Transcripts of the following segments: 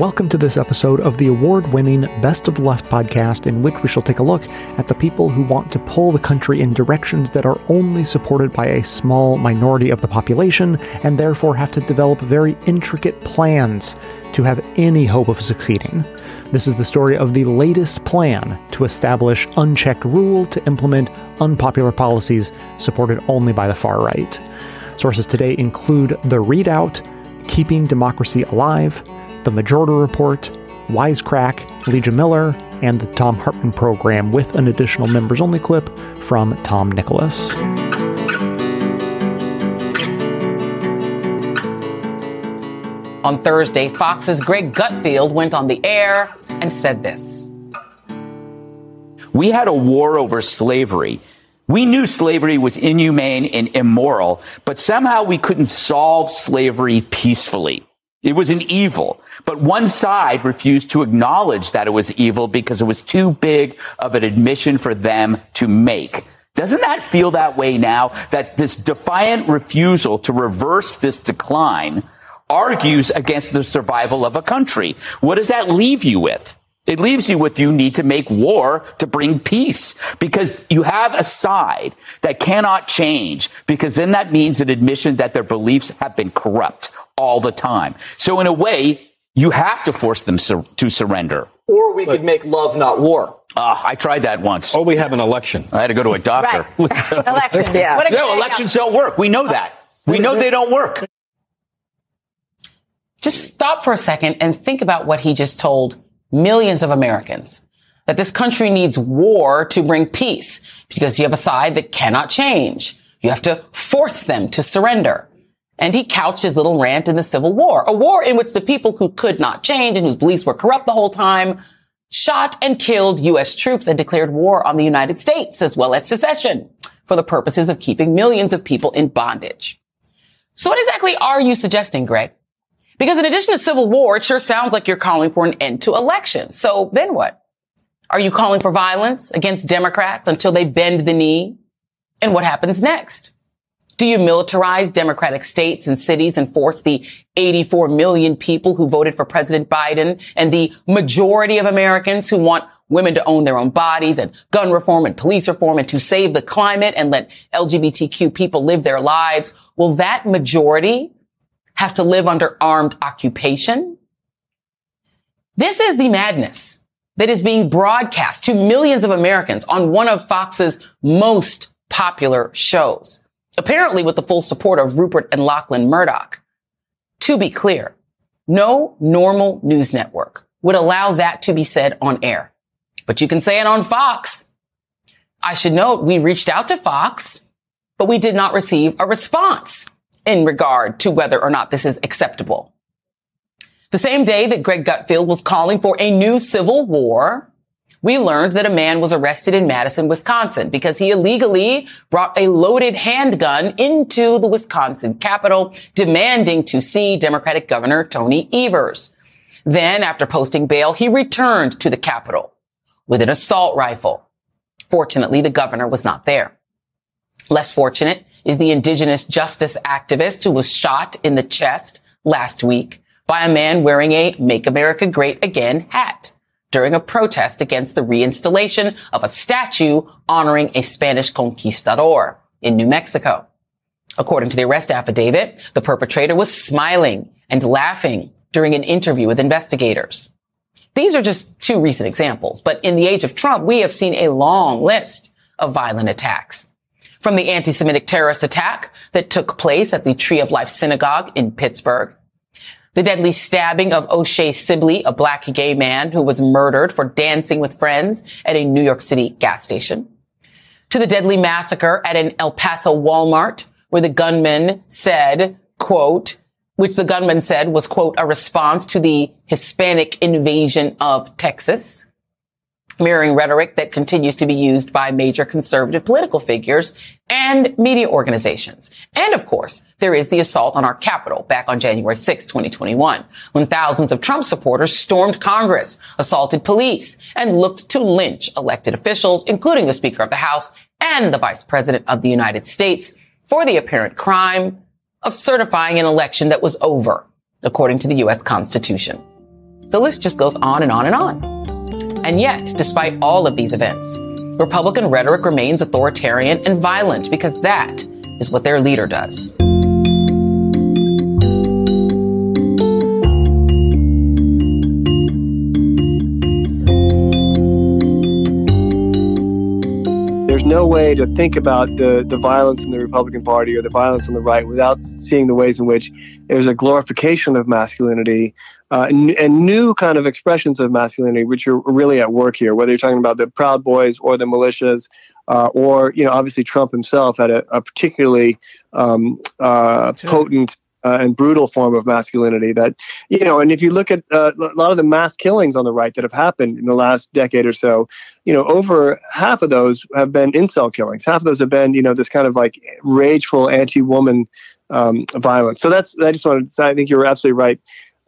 Welcome to this episode of the award winning Best of Left podcast, in which we shall take a look at the people who want to pull the country in directions that are only supported by a small minority of the population, and therefore have to develop very intricate plans to have any hope of succeeding. This is the story of the latest plan to establish unchecked rule to implement unpopular policies supported only by the far right. Sources today include The ReidOut, Keeping Democracy Alive, The Majority Report, Wisecrack, Leeja Miller, and the Thom Hartmann program with an additional members only clip from Tom Nicholas. On Thursday, Fox's Greg Gutfeld went on the air and said this. We had a war over slavery. We knew slavery was inhumane and immoral, but somehow we couldn't solve slavery peacefully. It was an evil, but one side refused to acknowledge that it was evil because it was too big of an admission for them to make. Doesn't that feel that way now? That this defiant refusal to reverse this decline argues against the survival of a country. What does that leave you with? It leaves you with you need to make war to bring peace because you have a side that cannot change because then that means an admission that their beliefs have been corrupt all the time. So in a way, you have to force them sur- to surrender. Or we could make love, not war. Uh, I tried that once. Or we have an election. I had to go to a doctor. Right. Election. Yeah. What a No, good elections don't work. We know that. We know they don't work. Just stop for a second and think about what he just told millions of Americans. That this country needs war to bring peace because you have a side that cannot change. You have to force them to surrender. And he couched his little rant in the Civil War, a war in which the people who could not change and whose beliefs were corrupt the whole time shot and killed U.S. troops and declared war on the United States as well as secession for the purposes of keeping millions of people in bondage. So what exactly are you suggesting, Greg? Because in addition to civil war, it sure sounds like you're calling for an end to elections. So then what? Are you calling for violence against Democrats until they bend the knee? And what happens next? Do you militarize democratic states and cities and force the 84 million people who voted for President Biden and the majority of Americans who want women to own their own bodies and gun reform and police reform and to save the climate and let LGBTQ people live their lives? Will that majority have to live under armed occupation? This is the madness that is being broadcast to millions of Americans on one of Fox's most popular shows, apparently with the full support of Rupert and Lachlan Murdoch. To be clear, no normal news network would allow that to be said on air, but you can say it on Fox. I should note we reached out to Fox, but we did not receive a response in regard to whether or not this is acceptable. The same day that Greg Gutfeld was calling for a new civil war, we learned that a man was arrested in Madison, Wisconsin because he illegally brought a loaded handgun into the Wisconsin Capitol, demanding to see Democratic Governor Tony Evers. Then, after posting bail, he returned to the Capitol with an assault rifle. Fortunately, the governor was not there. Less fortunate is the indigenous justice activist who was shot in the chest last week by a man wearing a Make America Great Again hat during a protest against the reinstallation of a statue honoring a Spanish conquistador in New Mexico. According to the arrest affidavit, the perpetrator was smiling and laughing during an interview with investigators. These are just two recent examples, but in the age of Trump, we have seen a long list of violent attacks. From the anti-Semitic terrorist attack that took place at the Tree of Life Synagogue in Pittsburgh, the deadly stabbing of O'Shea Sibley, a black gay man who was murdered for dancing with friends at a New York City gas station, to the deadly massacre at an El Paso Walmart where the gunman said, quote, which the gunman said was, quote, a response to the Hispanic invasion of Texas, mirroring rhetoric that continues to be used by major conservative political figures and media organizations. And of course, there is the assault on our Capitol back on January 6, 2021, when thousands of Trump supporters stormed Congress, assaulted police, and looked to lynch elected officials, including the Speaker of the House and the Vice President of the United States, for the apparent crime of certifying an election that was over, according to the U.S. Constitution. The list just goes on and on and on. And yet, despite all of these events, Republican rhetoric remains authoritarian and violent because that is what their leader does. There's no way to think about the, the violence in the Republican Party or the violence on the right without seeing the ways in which there's a glorification of masculinity uh, and, and, new kind of expressions of masculinity, which are really at work here, whether you're talking about the Proud Boys or the militias, uh, or, you know, obviously Trump himself had a, a particularly um, uh, potent uh, and brutal form of masculinity that you know and if you look at uh, a lot of the mass killings on the right that have happened in the last decade or so you know over half of those have been incel killings. Half of those have been you know this kind of like rageful anti-woman um, violence. So that's i just wanted to, i think you're absolutely right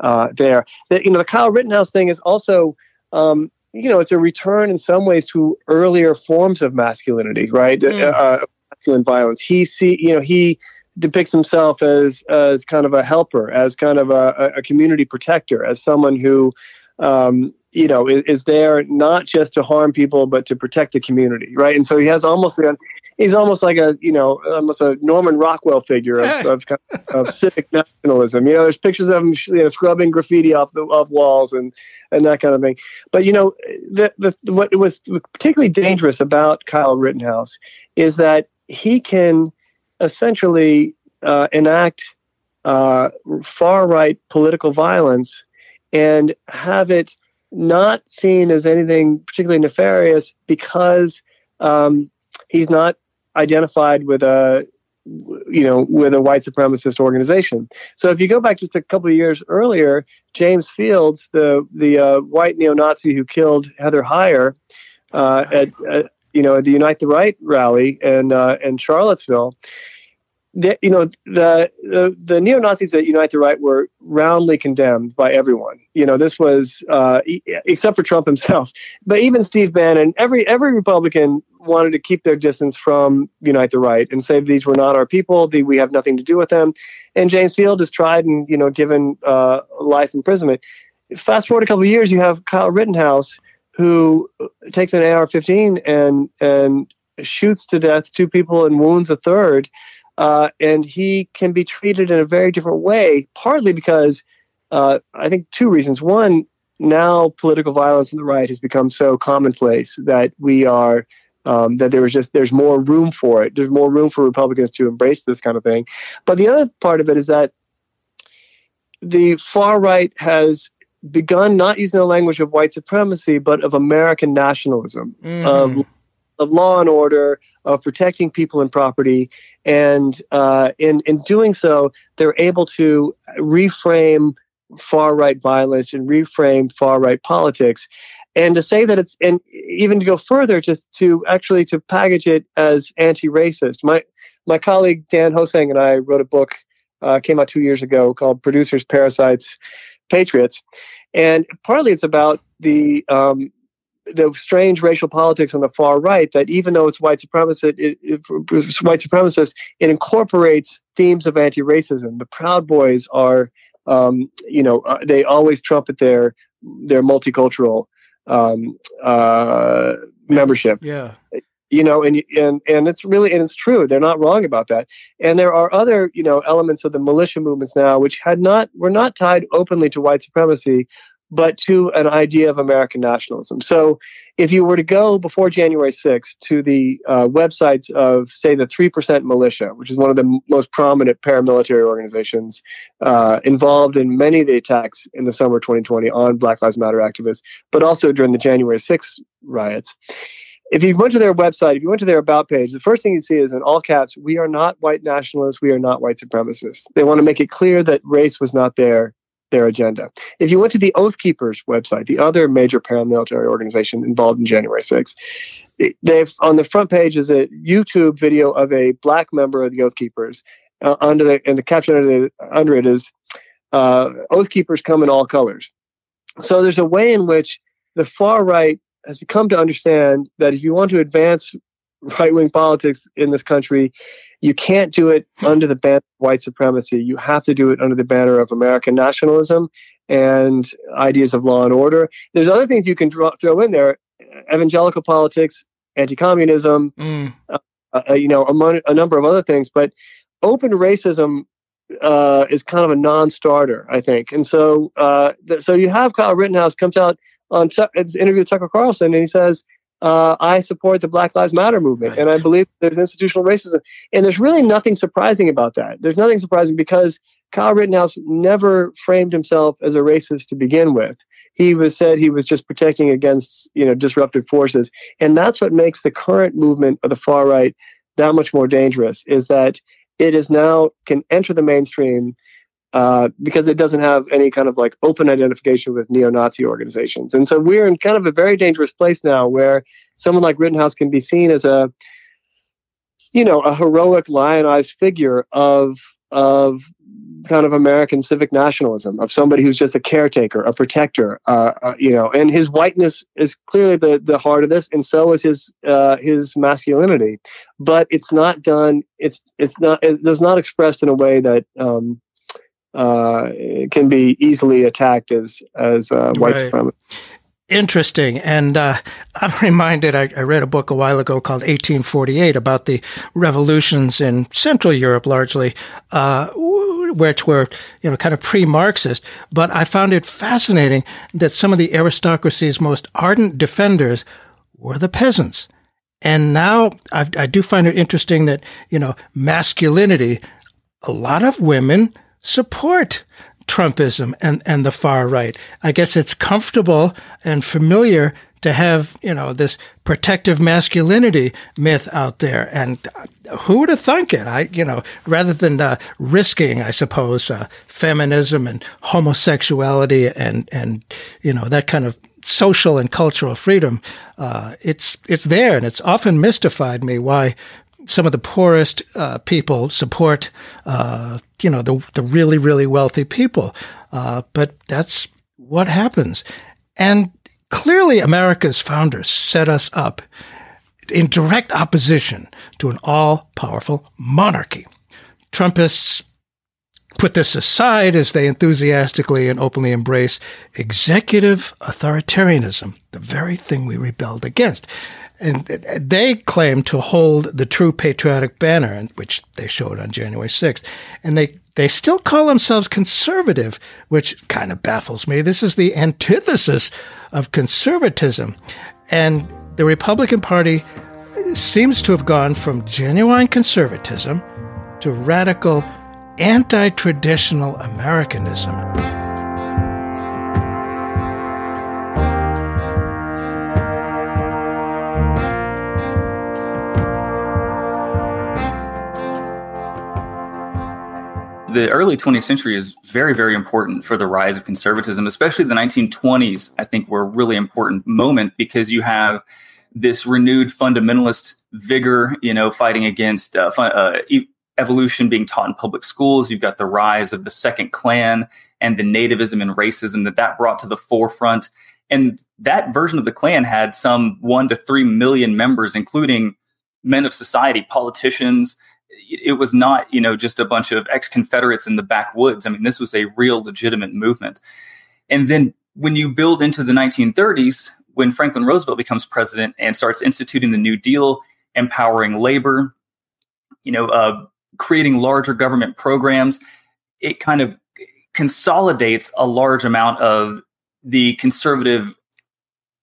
uh, there that you know the kyle rittenhouse thing is also um, you know it's a return in some ways to earlier forms of masculinity right mm. uh, masculine violence he see you know he depicts himself as as kind of a helper, as kind of a, a community protector, as someone who um, you know is, is, there not just to harm people but to protect the community, right? And so he has almost a, he's almost like a you know almost a Norman Rockwell figure of, of, of civic nationalism. You know, there's pictures of him you know, scrubbing graffiti off the off walls and and that kind of thing. But you know, the, the what was particularly dangerous about Kyle Rittenhouse is that he can essentially uh, enact uh, far right political violence and have it not seen as anything particularly nefarious because um, he's not identified with a you know with a white supremacist organization. So if you go back just a couple of years earlier, James Fields, the the uh, white neo-Nazi who killed Heather Heyer uh, at, you know at the Unite the Right rally in uh, in Charlottesville, the, you know the, the, the neo Nazis that Unite the Right were roundly condemned by everyone. You know this was uh, except for Trump himself, but even Steve Bannon, every every Republican wanted to keep their distance from Unite the Right and say these were not our people. The, we have nothing to do with them. And James Field is tried and you know given uh, life imprisonment. Fast forward a couple of years, you have Kyle Rittenhouse who takes an AR-15 and and shoots to death two people and wounds a third. Uh, and he can be treated in a very different way, partly because uh, I think two reasons. One, now political violence on the right has become so commonplace that we are um, that there was just there's more room for it. There's more room for Republicans to embrace this kind of thing. But the other part of it is that the far right has begun not using the language of white supremacy, but of American nationalism, mm. of of law and order, of protecting people and property, and uh, in in doing so, they're able to reframe far right violence and reframe far right politics. And to say that it's and even to go further, just to actually to package it as anti-racist. My my colleague Dan Hosang and I wrote a book, uh, came out two years ago, called "Producers, Parasites, Patriots," and partly it's about the um, the strange racial politics on the far right that even though it's white supremacist, it, it, white supremacist, it incorporates themes of anti-racism. The Proud Boys are, um, you know, uh, they always trumpet their their multicultural um, uh, membership. Yeah. You know, and and and it's really and it's true. They're not wrong about that. And there are other, you know, elements of the militia movements now which had not were not tied openly to white supremacy, but to an idea of American nationalism. So, if you were to go before January 6th to the uh, websites of, say, the 3% Militia, which is one of the most prominent paramilitary organizations uh, involved in many of the attacks in the summer 2020 on Black Lives Matter activists, but also during the January 6th riots. If you went to their website, if you went to their about page, the first thing you'd see is in all caps, we are not white nationalists, we are not white supremacists. They want to make it clear that race was not there their agenda. If you went to the Oath Keepers website, the other major paramilitary organization involved in January 6th, they've on the front page is a YouTube video of a black member of the Oath Keepers. Uh, under the and the caption under, the, under it is uh, Oath Keepers come in all colors. So there's a way in which the far right has become to understand that if you want to advance right wing politics in this country, you can't do it under the banner of white supremacy. You have to do it under the banner of American nationalism and ideas of law and order. There's other things you can draw, throw in there evangelical politics, anti communism, mm. uh, uh, you know, a, a, number of other things. But open racism uh, is kind of a non starter, I think. And so, uh, th- so you have Kyle Rittenhouse comes out on Ch- his interview with Tucker Carlson and he says, uh, I support the Black Lives Matter movement, right. and I believe there's institutional racism. And there's really nothing surprising about that. There's nothing surprising because Kyle Rittenhouse never framed himself as a racist to begin with. He was said he was just protecting against you know disruptive forces, and that's what makes the current movement of the far right that much more dangerous. Is that it is now can enter the mainstream uh, because it doesn't have any kind of like open identification with neo-Nazi organizations. And so we're in kind of a very dangerous place now where someone like Rittenhouse can be seen as a, you know, a heroic lionized figure of of kind of American civic nationalism of somebody who's just a caretaker, a protector, uh, uh, you know. And his whiteness is clearly the the heart of this, and so is his uh, his masculinity. But it's not done. It's it's not. It's not expressed in a way that um, uh, can be easily attacked as as uh, white right. supremacy. Interesting. And uh, I'm reminded, I, I, read a book a while ago called 1848 about the revolutions in Central Europe largely, uh, which were, you know, kind of pre-Marxist. But I found it fascinating that some of the aristocracy's most ardent defenders were the peasants. And now I, I do find it interesting that, you know, masculinity, a lot of women support Trumpism and, and the far right. I guess it's comfortable and familiar to have, you know, this protective masculinity myth out there. And who would have thunk it? I, you know, rather than uh, risking, I suppose, uh, feminism and homosexuality and, and, you know, that kind of social and cultural freedom, uh, it's, it's there. And it's often mystified me why some of the poorest uh, people support, uh, you know, the, the really, really wealthy people. Uh, but that's what happens. And clearly, America's founders set us up in direct opposition to an all powerful monarchy. Trumpists put this aside as they enthusiastically and openly embrace executive authoritarianism, the very thing we rebelled against. And they claim to hold the true patriotic banner, which they showed on January 6th. And they, they still call themselves conservative, which kind of baffles me. This is the antithesis of conservatism. And the Republican Party seems to have gone from genuine conservatism to radical anti traditional Americanism. The early 20th century is very, very important for the rise of conservatism, especially the 1920s. I think were a really important moment because you have this renewed fundamentalist vigor, you know, fighting against uh, uh, evolution being taught in public schools. You've got the rise of the Second Klan and the nativism and racism that that brought to the forefront. And that version of the Klan had some one to three million members, including men of society, politicians, it was not you know just a bunch of ex-confederates in the backwoods. I mean this was a real legitimate movement. And then when you build into the 1930s when franklin roosevelt becomes president and starts instituting the new deal empowering labor you know uh, creating larger government programs it kind of consolidates a large amount of the conservative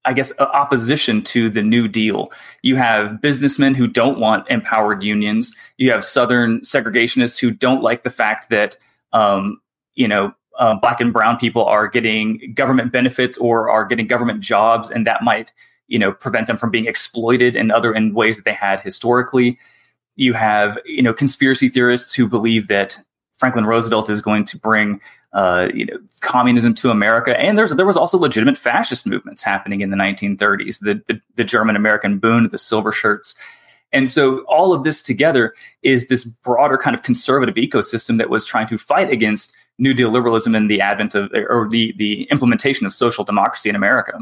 I guess, opposition to the New Deal. You have businessmen who don't want empowered unions. You have Southern segregationists who don't like the fact that, um, you know, uh, black and brown people are getting government benefits or are getting government jobs, and that might, you know, prevent them from being exploited in other in ways that they had historically. You have, you know, conspiracy theorists who believe that Franklin Roosevelt is going to bring uh, you know, communism to America. And there's there was also legitimate fascist movements happening in the 1930s, the, the, the German American Bund, the silver shirts. And so all of this together is this broader kind of conservative ecosystem that was trying to fight against New Deal liberalism and the advent of or the the implementation of social democracy in America.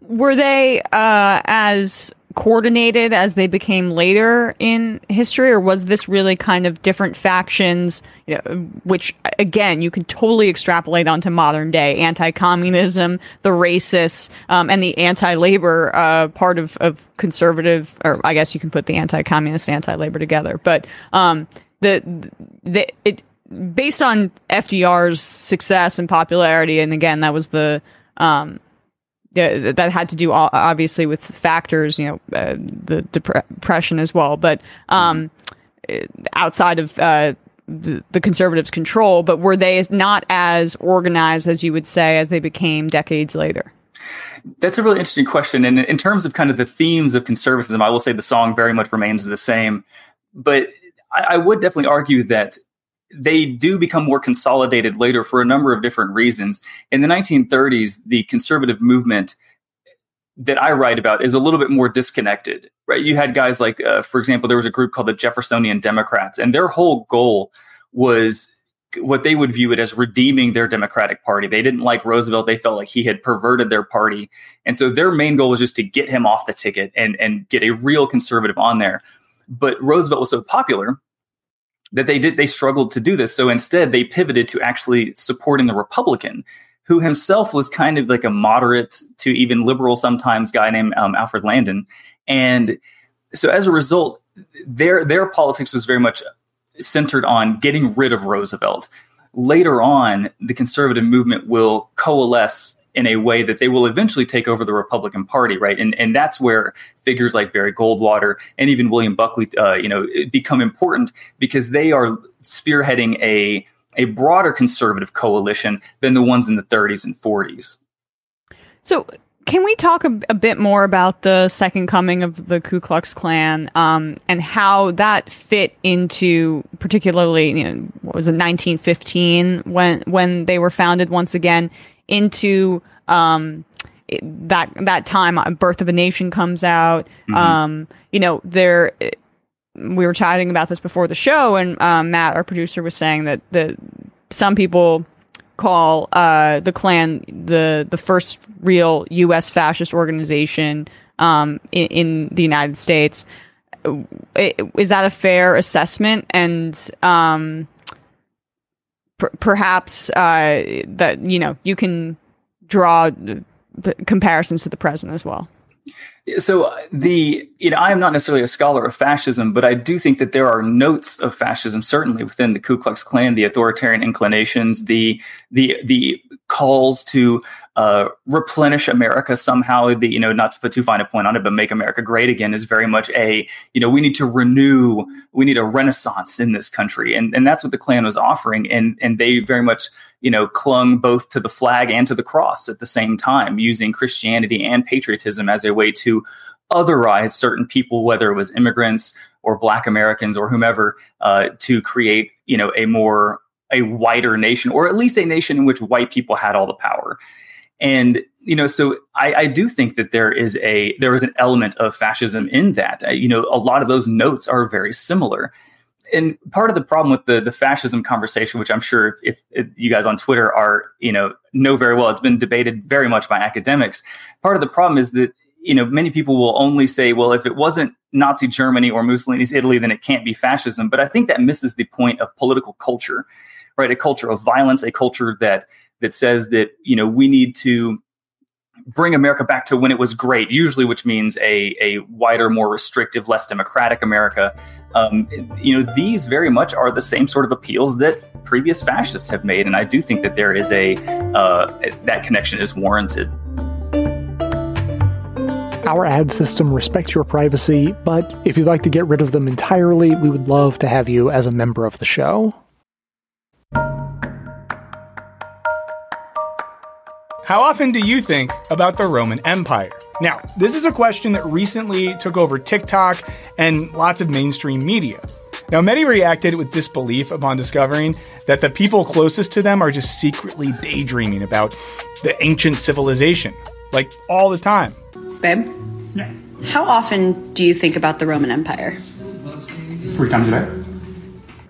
Were they uh, as coordinated as they became later in history, or was this really kind of different factions, you know, which again you can totally extrapolate onto modern day anti-communism, the racists, um, and the anti-labor uh, part of, of conservative, or I guess you can put the anti-communist, anti-labor together, but um, the the it based on FDR's success and popularity, and again that was the um, yeah, that had to do obviously with factors, you know, uh, the depression as well, but um, outside of uh, the, the, conservatives' control. But were they not as organized as you would say as they became decades later? That's a really interesting question. And in terms of kind of the themes of conservatism, I will say the song very much remains the same. But I, I would definitely argue that they do become more consolidated later for a number of different reasons. In the 1930s, the conservative movement that I write about is a little bit more disconnected, right? You had guys like, uh, for example, there was a group called the Jeffersonian Democrats, and their whole goal was what they would view it as redeeming their Democratic Party. They didn't like Roosevelt; they felt like he had perverted their party, and so their main goal was just to get him off the ticket and and get a real conservative on there. But Roosevelt was so popular that they did they struggled to do this. So instead, they pivoted to actually supporting the Republican, who himself was kind of like a moderate to even liberal sometimes guy named um, Alfred Landon, and so as a result, their their politics was very much centered on getting rid of Roosevelt. Later on, the conservative movement will coalesce in a way that they will eventually take over the Republican Party, right? And and that's where figures like Barry Goldwater and even William Buckley, uh, you know, become important because they are spearheading a a broader conservative coalition than the ones in the 30s and 40s. So, can we talk a, a, bit more about the second coming of the Ku Klux Klan um, and how that fit into, particularly, you know, what was it, 1915 when when they were founded once again into um, that that time. Uh, Birth of a Nation comes out. Mm-hmm. Um, you know, there. We were chatting about this before the show, and um, Matt, our producer, was saying that the some people call uh, the Klan the the first real U.S. fascist organization um, in, in, the United States. Is that a fair assessment? And um, perhaps uh, that you know you can draw comparisons to the present as well. So uh, the you know I am not necessarily a scholar of fascism, but I do think that there are notes of fascism certainly within the Ku Klux Klan, the authoritarian inclinations, the the the calls to uh, replenish America somehow. The you know not to put too fine a point on it, but make America great again is very much a you know we need to renew, we need a renaissance in this country, and and that's what the Klan was offering, and and they very much you know clung both to the flag and to the cross at the same time, using Christianity and patriotism as a way to otherize certain people, whether it was immigrants or Black Americans or whomever, uh, to create you know a more a whiter nation, or at least a nation in which white people had all the power. And you know, so I, I do think that there is a there is an element of fascism in that. Uh, you know, a lot of those notes are very similar. And part of the problem with the the fascism conversation, which I'm sure if, if, you guys on Twitter are you know know very well, it's been debated very much by academics. Part of the problem is that you know many people will only say, well, if it wasn't Nazi Germany or Mussolini's Italy, then it can't be fascism. But I think that misses the point of political culture right? A culture of violence, a culture that that says that you know we need to bring America back to when it was great, usually, which means a, a wider, more restrictive, less democratic America. Um, you know, these very much are the same sort of appeals that previous fascists have made, and I do think that there is a uh, that connection is warranted. Our ad system respects your privacy, but if you'd like to get rid of them entirely, we would love to have you as a member of the show. How often do you think about the Roman Empire? Now, this is a question that recently took over TikTok and lots of mainstream media. Now, many reacted with disbelief upon discovering that the people closest to them are just secretly daydreaming about the ancient civilization, like all the time. Babe? Yeah. How often do you think about the Roman Empire? Three times a day.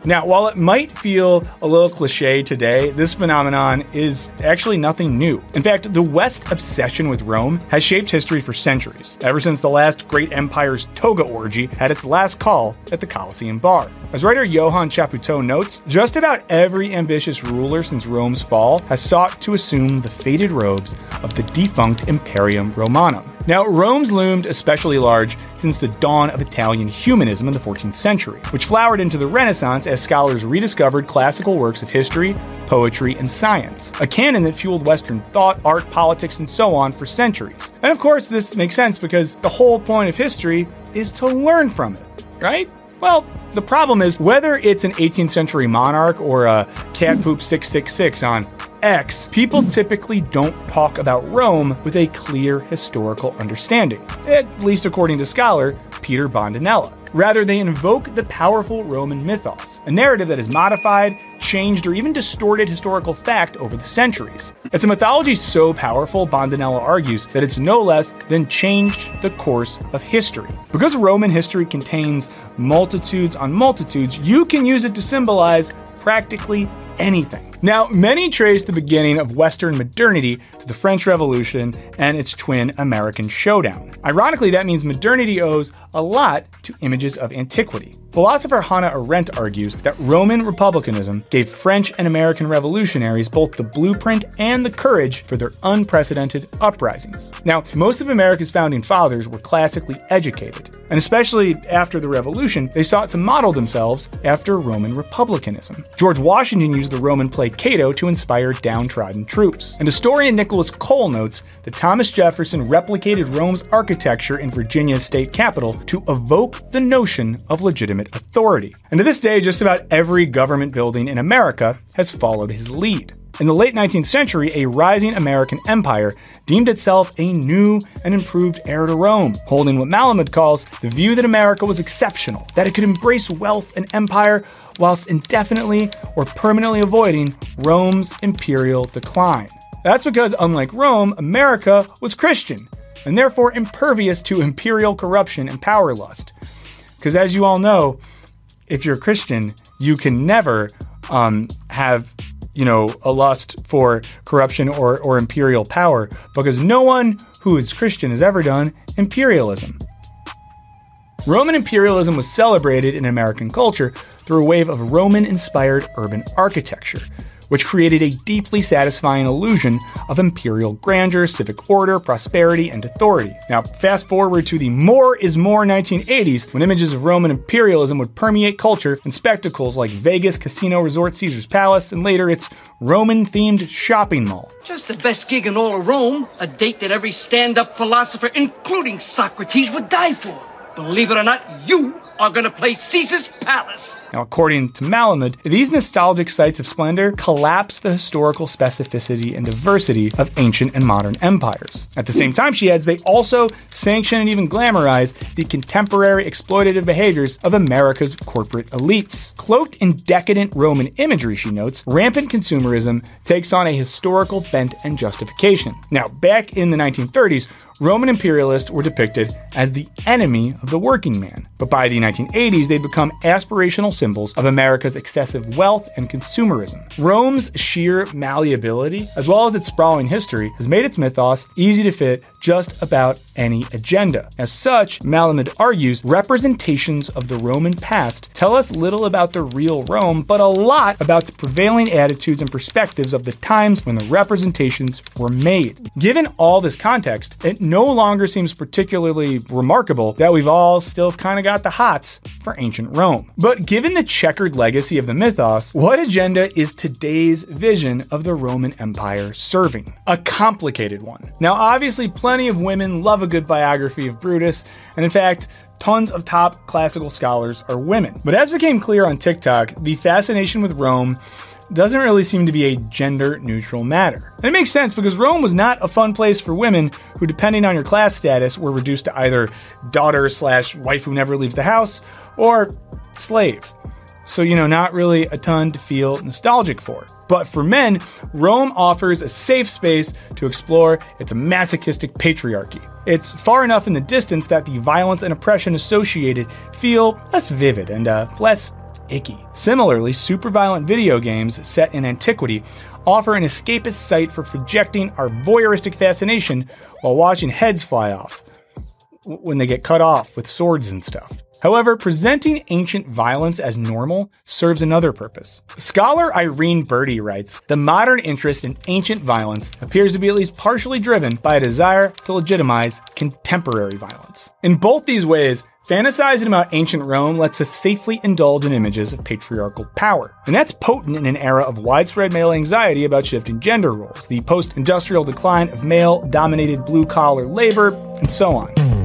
Now, while it might feel a little cliche today, this phenomenon is actually nothing new. In fact, the West's obsession with Rome has shaped history for centuries, ever since the last great empire's toga orgy had its last call at the Colosseum bar. As writer Johann Chapoutot notes, just about every ambitious ruler since Rome's fall has sought to assume the faded robes of the defunct Imperium Romanum. Now, Rome's loomed especially large since the dawn of Italian humanism in the 14th century, which flowered into the Renaissance as scholars rediscovered classical works of history, poetry, and science, a canon that fueled Western thought, art, politics, and so on for centuries. And of course, this makes sense because the whole point of history is to learn from it, right? Well, the problem is whether it's an 18th century monarch or a cat poop 666 on X, people typically don't talk about Rome with a clear historical understanding, at least according to scholar Peter Bondanella. Rather, they invoke the powerful Roman mythos, a narrative that has modified, changed, or even distorted historical fact over the centuries. It's a mythology so powerful, Bondanella argues, that it's no less than changed the course of history. Because Roman history contains multitudes on multitudes, you can use it to symbolize practically anything. Now, many trace the beginning of Western modernity to the French Revolution and its twin American showdown. Ironically, that means modernity owes a lot to images of antiquity. Philosopher Hannah Arendt argues that Roman republicanism gave French and American revolutionaries both the blueprint and the courage for their unprecedented uprisings. Now, most of America's founding fathers were classically educated, and especially after the Revolution, they sought to model themselves after Roman republicanism. George Washington used the Roman Cato to inspire downtrodden troops. And historian Nicholas Cole notes that Thomas Jefferson replicated Rome's architecture in Virginia's state capital to evoke the notion of legitimate authority. And to this day, just about every government building in America has followed his lead. In the late 19th century, a rising American empire deemed itself a new and improved heir to Rome, holding what Malamud calls the view that America was exceptional, that it could embrace wealth and empire whilst indefinitely or permanently avoiding Rome's imperial decline. That's because, unlike Rome, America was Christian, and therefore impervious to imperial corruption and power lust. Because as you all know, if you're Christian, you can never um, have you know a lust for corruption or, or imperial power because no one who is Christian has ever done imperialism. Roman imperialism was celebrated in American culture through a wave of Roman inspired urban architecture, which created a deeply satisfying illusion of imperial grandeur, civic order, prosperity, and authority. Now, fast forward to the more is more 1980s, when images of Roman imperialism would permeate culture and spectacles like Vegas Casino Resort Caesar's Palace, and later its Roman themed shopping mall. Just the best gig in all of Rome, a date that every stand up philosopher, including Socrates, would die for. Believe it or not, you are going to play Caesar's Palace. Now, according to Malamud, these nostalgic sites of splendor collapse the historical specificity and diversity of ancient and modern empires. At the same time, she adds, they also sanction and even glamorize the contemporary exploitative behaviors of America's corporate elites. Cloaked in decadent Roman imagery, she notes, rampant consumerism takes on a historical bent and justification. Now, back in the 1930s, Roman imperialists were depicted as the enemy of the working man. But by the 1980s, they'd become aspirational symbols of America's excessive wealth and consumerism. Rome's sheer malleability, as well as its sprawling history, has made its mythos easy to fit just about any agenda. As such, Malamud argues representations of the Roman past tell us little about the real Rome, but a lot about the prevailing attitudes and perspectives of the times when the representations were made. Given all this context, it no longer seems particularly remarkable that we've all still kind of got the for ancient Rome. But given the checkered legacy of the mythos, what agenda is today's vision of the Roman Empire serving? A complicated one. Now, obviously, plenty of women love a good biography of Brutus, and in fact, tons of top classical scholars are women. But as became clear on TikTok, the fascination with Rome doesn't really seem to be a gender neutral matter. And it makes sense because Rome was not a fun place for women who, depending on your class status, were reduced to either daughter slash wife who never leaves the house or slave. So, you know, not really a ton to feel nostalgic for. But for men, Rome offers a safe space to explore its masochistic patriarchy. It's far enough in the distance that the violence and oppression associated feel less vivid and uh, less icky. Similarly, super violent video games set in antiquity offer an escapist site for projecting our voyeuristic fascination while watching heads fly off when they get cut off with swords and stuff. However, presenting ancient violence as normal serves another purpose. Scholar Irene Berti writes The modern interest in ancient violence appears to be at least partially driven by a desire to legitimize contemporary violence. In both these ways, Fantasizing about ancient Rome lets us safely indulge in images of patriarchal power. And that's potent in an era of widespread male anxiety about shifting gender roles, the post industrial decline of male dominated blue collar labor, and so on.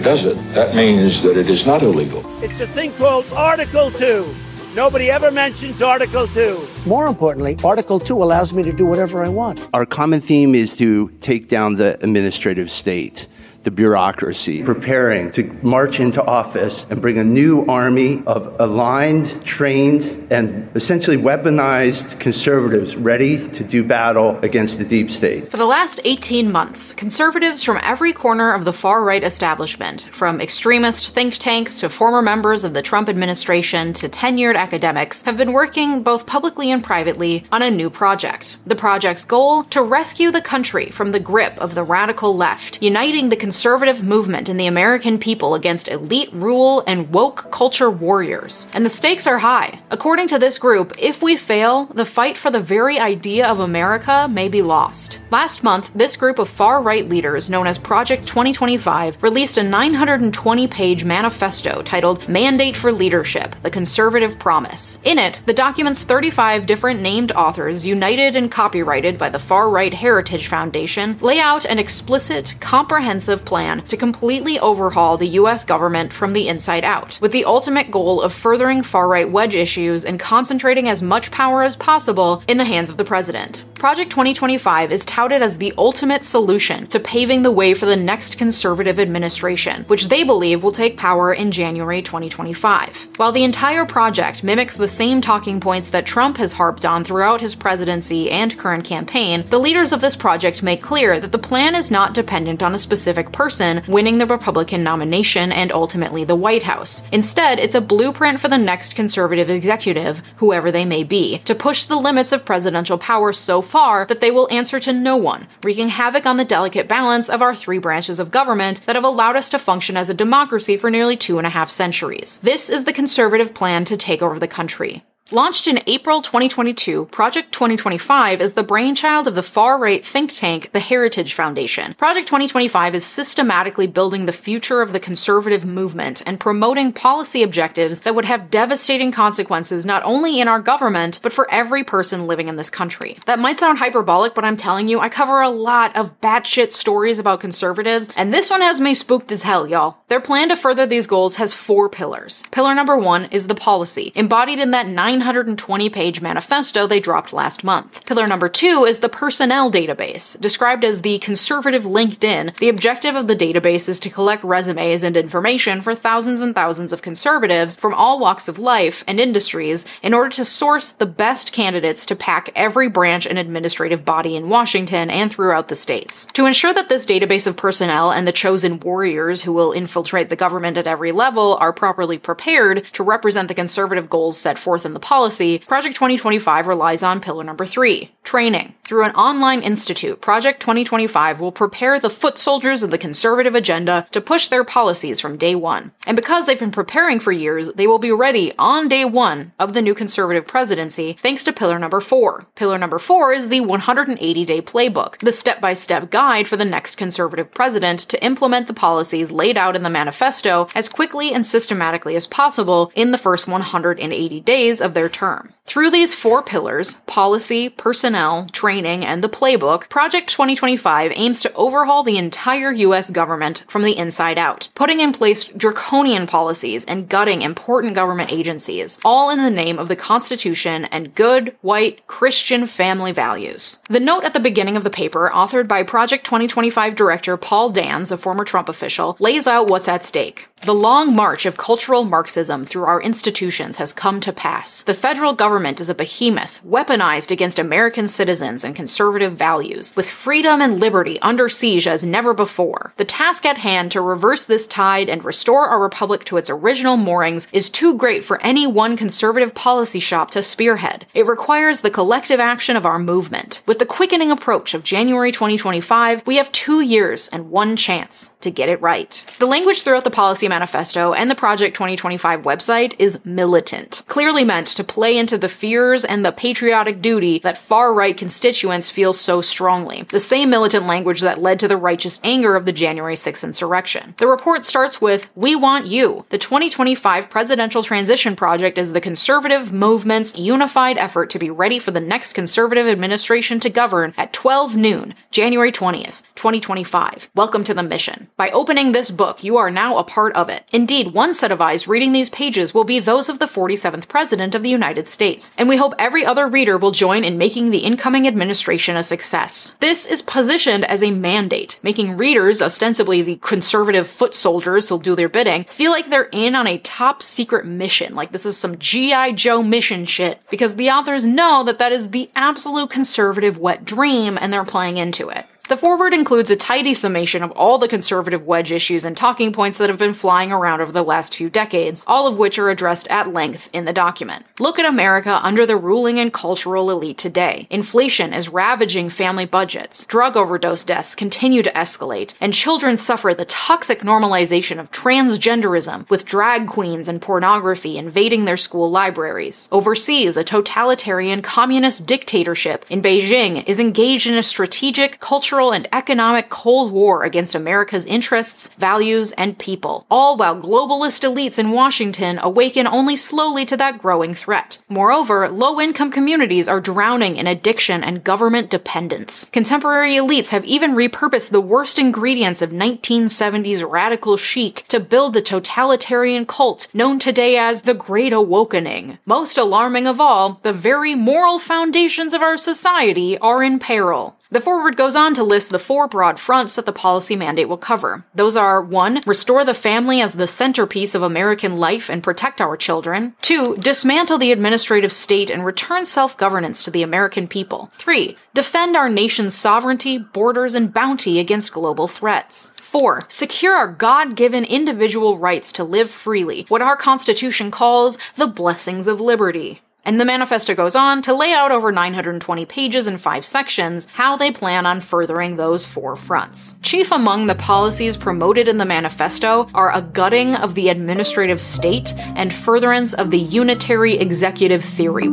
The does it, that means that it is not illegal. It's a thing called Article 2. Nobody ever mentions Article 2. More importantly, Article 2 allows me to do whatever I want. Our common theme is to take down the administrative state the bureaucracy, preparing to march into office and bring a new army of aligned, trained, and essentially weaponized conservatives ready to do battle against the deep state. For the last 18 months, conservatives from every corner of the far right establishment, from extremist think tanks to former members of the Trump administration to tenured academics, have been working both publicly and privately on a new project. The project's goal to rescue the country from the grip of the radical left, uniting the conservative movement in the American people against elite rule and woke culture warriors. And the stakes are high. According to this group, if we fail, the fight for the very idea of America may be lost. Last month, this group of far right leaders, known as Project 2025, released a 920 page manifesto titled Mandate for Leadership The Conservative Promise. In it, the document's 35 different named authors, united and copyrighted by the Far Right Heritage Foundation, lay out an explicit, comprehensive plan to completely overhaul the US government from the inside out, with the ultimate goal of furthering far right wedge issues and concentrating as much power as possible in the hands of the president. Project 2025 is touted as the ultimate solution to paving the way for the next conservative administration, which they believe will take power in January 2025. While the entire project mimics the same talking points that Trump has harped on throughout his presidency and current campaign, the leaders of this project make clear that the plan is not dependent on a specific person winning the Republican nomination and ultimately the White House. Instead, it's a blueprint for the next conservative executive, whoever they may be, to push the limits of presidential power so far that they will answer to no one, wreaking havoc on the delicate balance of our three branches of government that have allowed us to function as a democracy for nearly two and a half centuries. This is the conservative plan to take over the country. Launched in April 2022, Project 2025 is the brainchild of the far right think tank, the Heritage Foundation. Project 2025 is systematically building the future of the conservative movement and promoting policy objectives that would have devastating consequences not only in our government, but for every person living in this country. That might sound hyperbolic, but I'm telling you, I cover a lot of batshit stories about conservatives, and this one has me spooked as hell, y'all. Their plan to further these goals has four pillars. Pillar number one is the policy, embodied in that 9 920 page manifesto they dropped last month. Pillar number two is the personnel database. Described as the conservative LinkedIn, the objective of the database is to collect resumes and information for thousands and thousands of conservatives from all walks of life and industries in order to source the best candidates to pack every branch and administrative body in Washington and throughout the states. To ensure that this database of personnel and the chosen warriors who will infiltrate the government at every level are properly prepared to represent the conservative goals set forth in the policy, Project 2025 relies on pillar number three, training. Through an online institute, Project 2025 will prepare the foot soldiers of the conservative agenda to push their policies from day one. And because they've been preparing for years, they will be ready on day one of the new conservative presidency thanks to pillar number four. Pillar number four is the 180 day playbook, the step by step guide for the next conservative president to implement the policies laid out in the manifesto as quickly and systematically as possible in the first 180 days of their term. Through these four pillars policy, personnel, training, and the playbook Project 2025 aims to overhaul the entire US government from the inside out, putting in place draconian policies and gutting important government agencies, all in the name of the Constitution and good, white, Christian family values. The note at the beginning of the paper, authored by Project 2025 director Paul Dans, a former Trump official, lays out what's at stake. The long march of cultural Marxism through our institutions has come to pass. The federal government is a behemoth, weaponized against American citizens and conservative values, with freedom and liberty under siege as never before. The task at hand to reverse this tide and restore our republic to its original moorings is too great for any one conservative policy shop to spearhead. It requires the collective action of our movement. With the quickening approach of January 2025, we have two years and one chance to get it right. The language throughout the policy manifesto and the Project 2025 website is militant, clearly meant to play into the fears and the patriotic duty that far right constituents feel so strongly, the same militant language that led to the righteous anger of the January 6th insurrection. The report starts with We Want You. The 2025 Presidential Transition Project is the conservative movement's unified effort to be ready for the next conservative administration to govern at 12 noon, January 20th, 2025. Welcome to the mission. By opening this book, you are now a part of it. Indeed, one set of eyes reading these pages will be those of the 47th President of the United States, and we hope every other reader will join in making the incoming administration a success. This is positioned as a mandate, making readers, ostensibly the conservative foot soldiers who'll do their bidding, feel like they're in on a top secret mission, like this is some G.I. Joe mission shit, because the authors know that that is the absolute conservative wet dream and they're playing into it. The foreword includes a tidy summation of all the conservative wedge issues and talking points that have been flying around over the last few decades, all of which are addressed at length in the document. Look at America under the ruling and cultural elite today. Inflation is ravaging family budgets, drug overdose deaths continue to escalate, and children suffer the toxic normalization of transgenderism, with drag queens and pornography invading their school libraries. Overseas, a totalitarian communist dictatorship in Beijing is engaged in a strategic cultural cultural and economic Cold War against America's interests, values, and people, all while globalist elites in Washington awaken only slowly to that growing threat. Moreover, low income communities are drowning in addiction and government dependence. Contemporary elites have even repurposed the worst ingredients of 1970s radical chic to build the totalitarian cult known today as the Great Awakening. Most alarming of all, the very moral foundations of our society are in peril. The forward goes on to list the four broad fronts that the policy mandate will cover. Those are 1. Restore the family as the centerpiece of American life and protect our children. 2. Dismantle the administrative state and return self-governance to the American people. 3. Defend our nation's sovereignty, borders, and bounty against global threats. 4. Secure our God-given individual rights to live freely, what our Constitution calls the blessings of liberty. And the manifesto goes on to lay out over 920 pages in five sections how they plan on furthering those four fronts. Chief among the policies promoted in the manifesto are a gutting of the administrative state and furtherance of the unitary executive theory.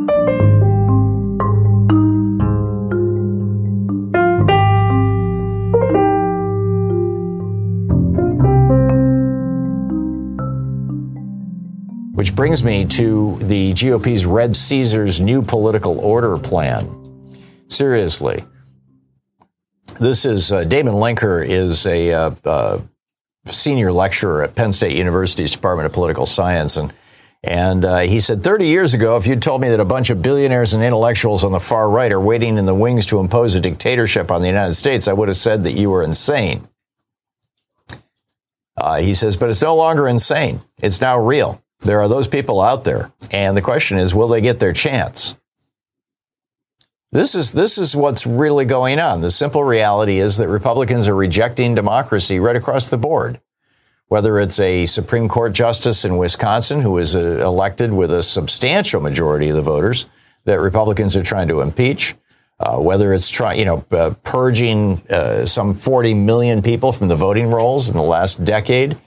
Which brings me to the GOP's Red Caesars New Political Order Plan. Seriously. This is uh, Damon Linker is a uh, uh, senior lecturer at Penn State University's Department of Political Science, and and uh, he said 30 years ago, if you'd told me that a bunch of billionaires and intellectuals on the far right are waiting in the wings to impose a dictatorship on the United States, I would have said that you were insane. Uh, he says, but it's no longer insane; it's now real. There are those people out there. And the question is, will they get their chance? This is, this is what's really going on. The simple reality is that Republicans are rejecting democracy right across the board. Whether it's a Supreme Court justice in Wisconsin who is uh, elected with a substantial majority of the voters that Republicans are trying to impeach, uh, whether it's trying, you know, uh, purging uh, some 40 million people from the voting rolls in the last decade,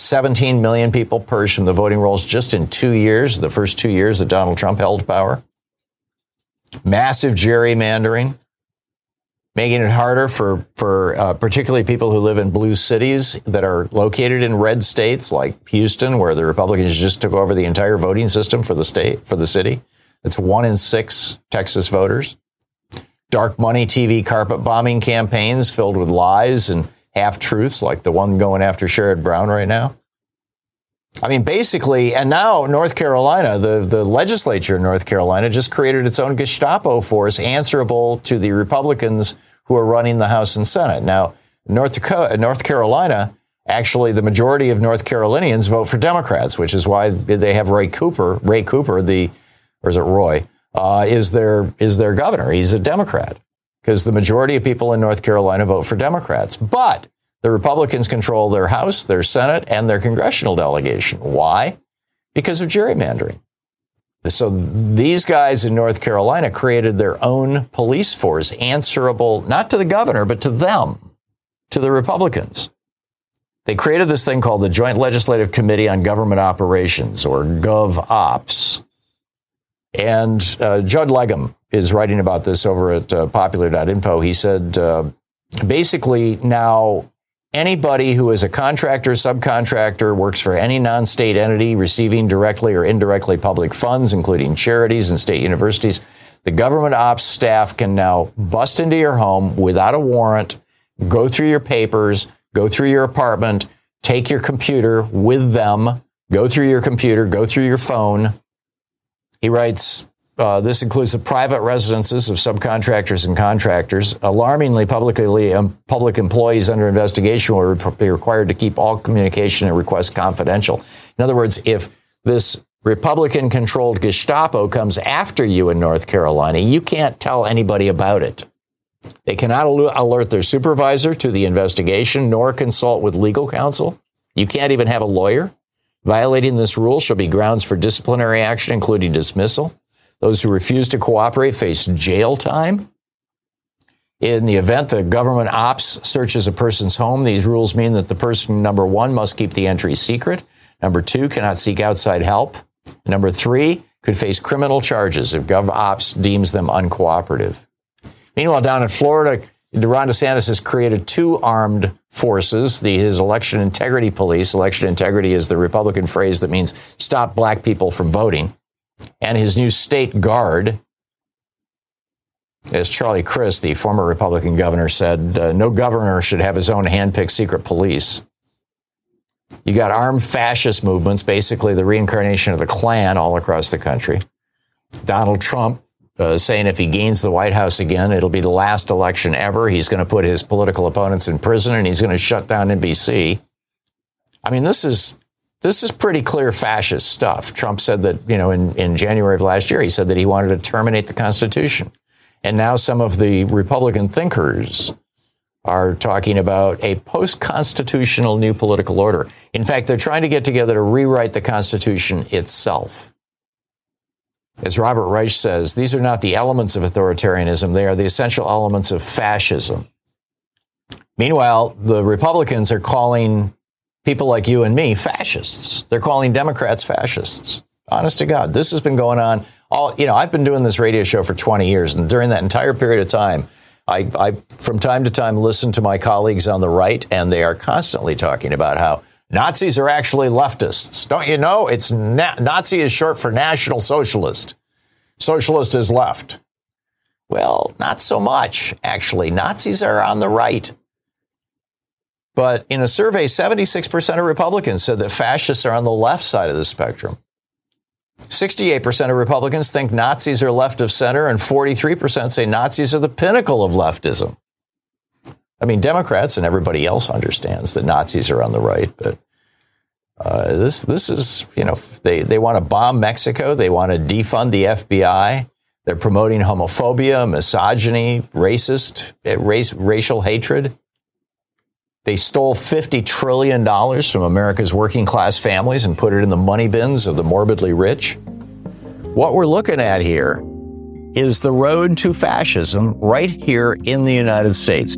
17 million people purged from the voting rolls just in two years, the first two years that Donald Trump held power. Massive gerrymandering, making it harder for, for uh, particularly people who live in blue cities that are located in red states like Houston, where the Republicans just took over the entire voting system for the state, for the city. It's one in six Texas voters. Dark money TV carpet bombing campaigns filled with lies and half truths like the one going after Sherrod Brown right now. I mean, basically, and now North Carolina, the, the legislature in North Carolina just created its own Gestapo force answerable to the Republicans who are running the House and Senate. Now, North Dakota, North Carolina, actually, the majority of North Carolinians vote for Democrats, which is why they have Ray Cooper, Ray Cooper, the or is it Roy, uh, is their is their governor. He's a Democrat because the majority of people in North Carolina vote for Democrats. But the Republicans control their House, their Senate, and their congressional delegation. Why? Because of gerrymandering. So these guys in North Carolina created their own police force answerable not to the governor, but to them, to the Republicans. They created this thing called the Joint Legislative Committee on Government Operations, or GovOps. And uh, Judd Legum is writing about this over at uh, popular.info. He said uh, basically now anybody who is a contractor, subcontractor, works for any non state entity receiving directly or indirectly public funds, including charities and state universities, the government ops staff can now bust into your home without a warrant, go through your papers, go through your apartment, take your computer with them, go through your computer, go through your phone. He writes, uh, this includes the private residences of subcontractors and contractors. Alarmingly, publicly, um, public employees under investigation will be required to keep all communication and requests confidential. In other words, if this Republican controlled Gestapo comes after you in North Carolina, you can't tell anybody about it. They cannot alert their supervisor to the investigation nor consult with legal counsel. You can't even have a lawyer. Violating this rule shall be grounds for disciplinary action, including dismissal. Those who refuse to cooperate face jail time. In the event the government ops searches a person's home, these rules mean that the person, number one, must keep the entry secret. Number two, cannot seek outside help. Number three, could face criminal charges if GovOps deems them uncooperative. Meanwhile, down in Florida, Ron DeSantis has created two armed forces, the, his election integrity police. Election integrity is the Republican phrase that means stop black people from voting and his new state guard. As Charlie Crist, the former Republican governor, said, uh, no governor should have his own handpicked secret police. You got armed fascist movements, basically the reincarnation of the Klan all across the country. Donald Trump uh, saying if he gains the White House again, it'll be the last election ever. He's going to put his political opponents in prison and he's going to shut down NBC. I mean, this is this is pretty clear fascist stuff. Trump said that, you know, in, in January of last year, he said that he wanted to terminate the Constitution. And now some of the Republican thinkers are talking about a post constitutional new political order. In fact, they're trying to get together to rewrite the Constitution itself. As Robert Reich says, these are not the elements of authoritarianism, they are the essential elements of fascism. Meanwhile, the Republicans are calling people like you and me fascists. They're calling Democrats fascists. Honest to God, this has been going on all, you know, I've been doing this radio show for 20 years, and during that entire period of time, I, I from time to time listen to my colleagues on the right, and they are constantly talking about how Nazis are actually leftists. Don't you know? It's na- Nazi is short for National Socialist. Socialist is left. Well, not so much, actually. Nazis are on the right. But in a survey, 76% of Republicans said that fascists are on the left side of the spectrum. 68% of Republicans think Nazis are left of center, and 43% say Nazis are the pinnacle of leftism. I mean, Democrats and everybody else understands that Nazis are on the right, but uh, this this is you know they they want to bomb Mexico, they want to defund the FBI, they're promoting homophobia, misogyny, racist race racial hatred. They stole $50 trillion from America's working class families and put it in the money bins of the morbidly rich. What we're looking at here is the road to fascism right here in the United States.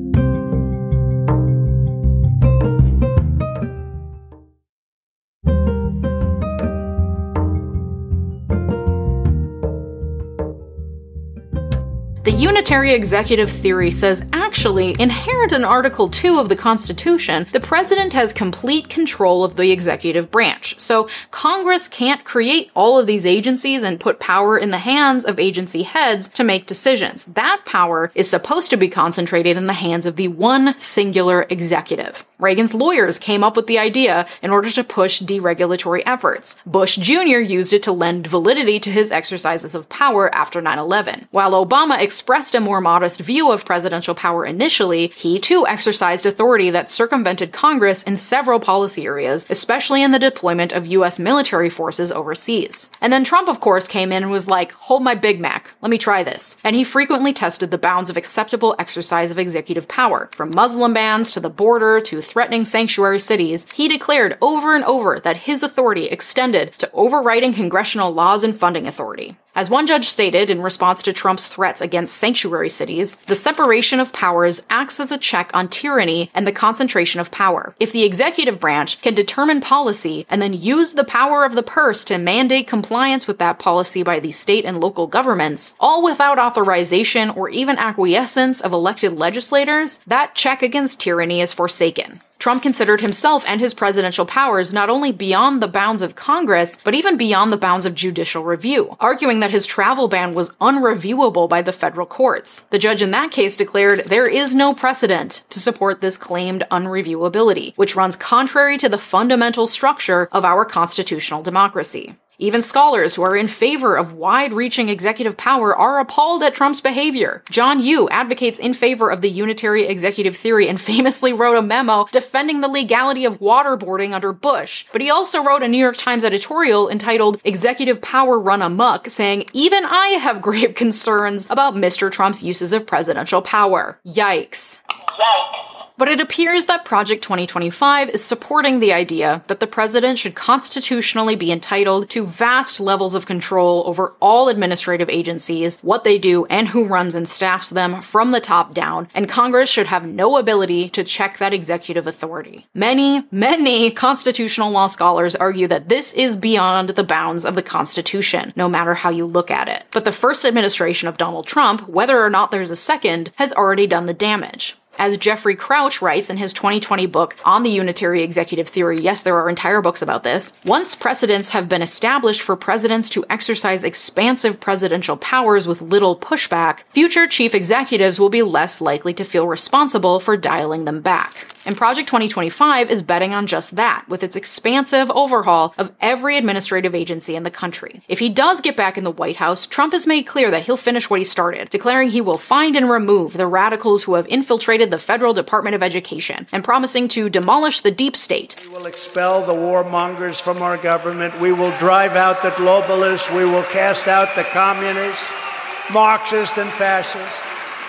Unitary executive theory says actually, inherent in Article 2 of the Constitution, the president has complete control of the executive branch. So Congress can't create all of these agencies and put power in the hands of agency heads to make decisions. That power is supposed to be concentrated in the hands of the one singular executive. Reagan's lawyers came up with the idea in order to push deregulatory efforts. Bush Jr. used it to lend validity to his exercises of power after 9-11. While Obama expressed a more modest view of presidential power initially, he too exercised authority that circumvented Congress in several policy areas, especially in the deployment of U.S. military forces overseas. And then Trump, of course, came in and was like, hold my Big Mac, let me try this. And he frequently tested the bounds of acceptable exercise of executive power, from Muslim bans to the border to threatening sanctuary cities. He declared over and over that his authority extended to overriding congressional laws and funding authority. As one judge stated in response to Trump's threats against sanctuary cities, the separation of powers acts as a check on tyranny and the concentration of power. If the executive branch can determine policy and then use the power of the purse to mandate compliance with that policy by the state and local governments, all without authorization or even acquiescence of elected legislators, that check against tyranny is forsaken. Trump considered himself and his presidential powers not only beyond the bounds of Congress, but even beyond the bounds of judicial review, arguing that his travel ban was unreviewable by the federal courts. The judge in that case declared there is no precedent to support this claimed unreviewability, which runs contrary to the fundamental structure of our constitutional democracy. Even scholars who are in favor of wide reaching executive power are appalled at Trump's behavior. John Yoo advocates in favor of the unitary executive theory and famously wrote a memo defending the legality of waterboarding under Bush. But he also wrote a New York Times editorial entitled Executive Power Run Amok, saying, Even I have grave concerns about Mr. Trump's uses of presidential power. Yikes. Yikes. But it appears that Project 2025 is supporting the idea that the president should constitutionally be entitled to vast levels of control over all administrative agencies, what they do, and who runs and staffs them from the top down, and Congress should have no ability to check that executive authority. Many, many constitutional law scholars argue that this is beyond the bounds of the Constitution, no matter how you look at it. But the first administration of Donald Trump, whether or not there's a second, has already done the damage. As Jeffrey Crouch writes in his 2020 book on the unitary executive theory, yes, there are entire books about this. Once precedents have been established for presidents to exercise expansive presidential powers with little pushback, future chief executives will be less likely to feel responsible for dialing them back. And Project 2025 is betting on just that, with its expansive overhaul of every administrative agency in the country. If he does get back in the White House, Trump has made clear that he'll finish what he started, declaring he will find and remove the radicals who have infiltrated the Federal Department of Education, and promising to demolish the deep state. We will expel the warmongers from our government. We will drive out the globalists. We will cast out the communists, Marxists, and fascists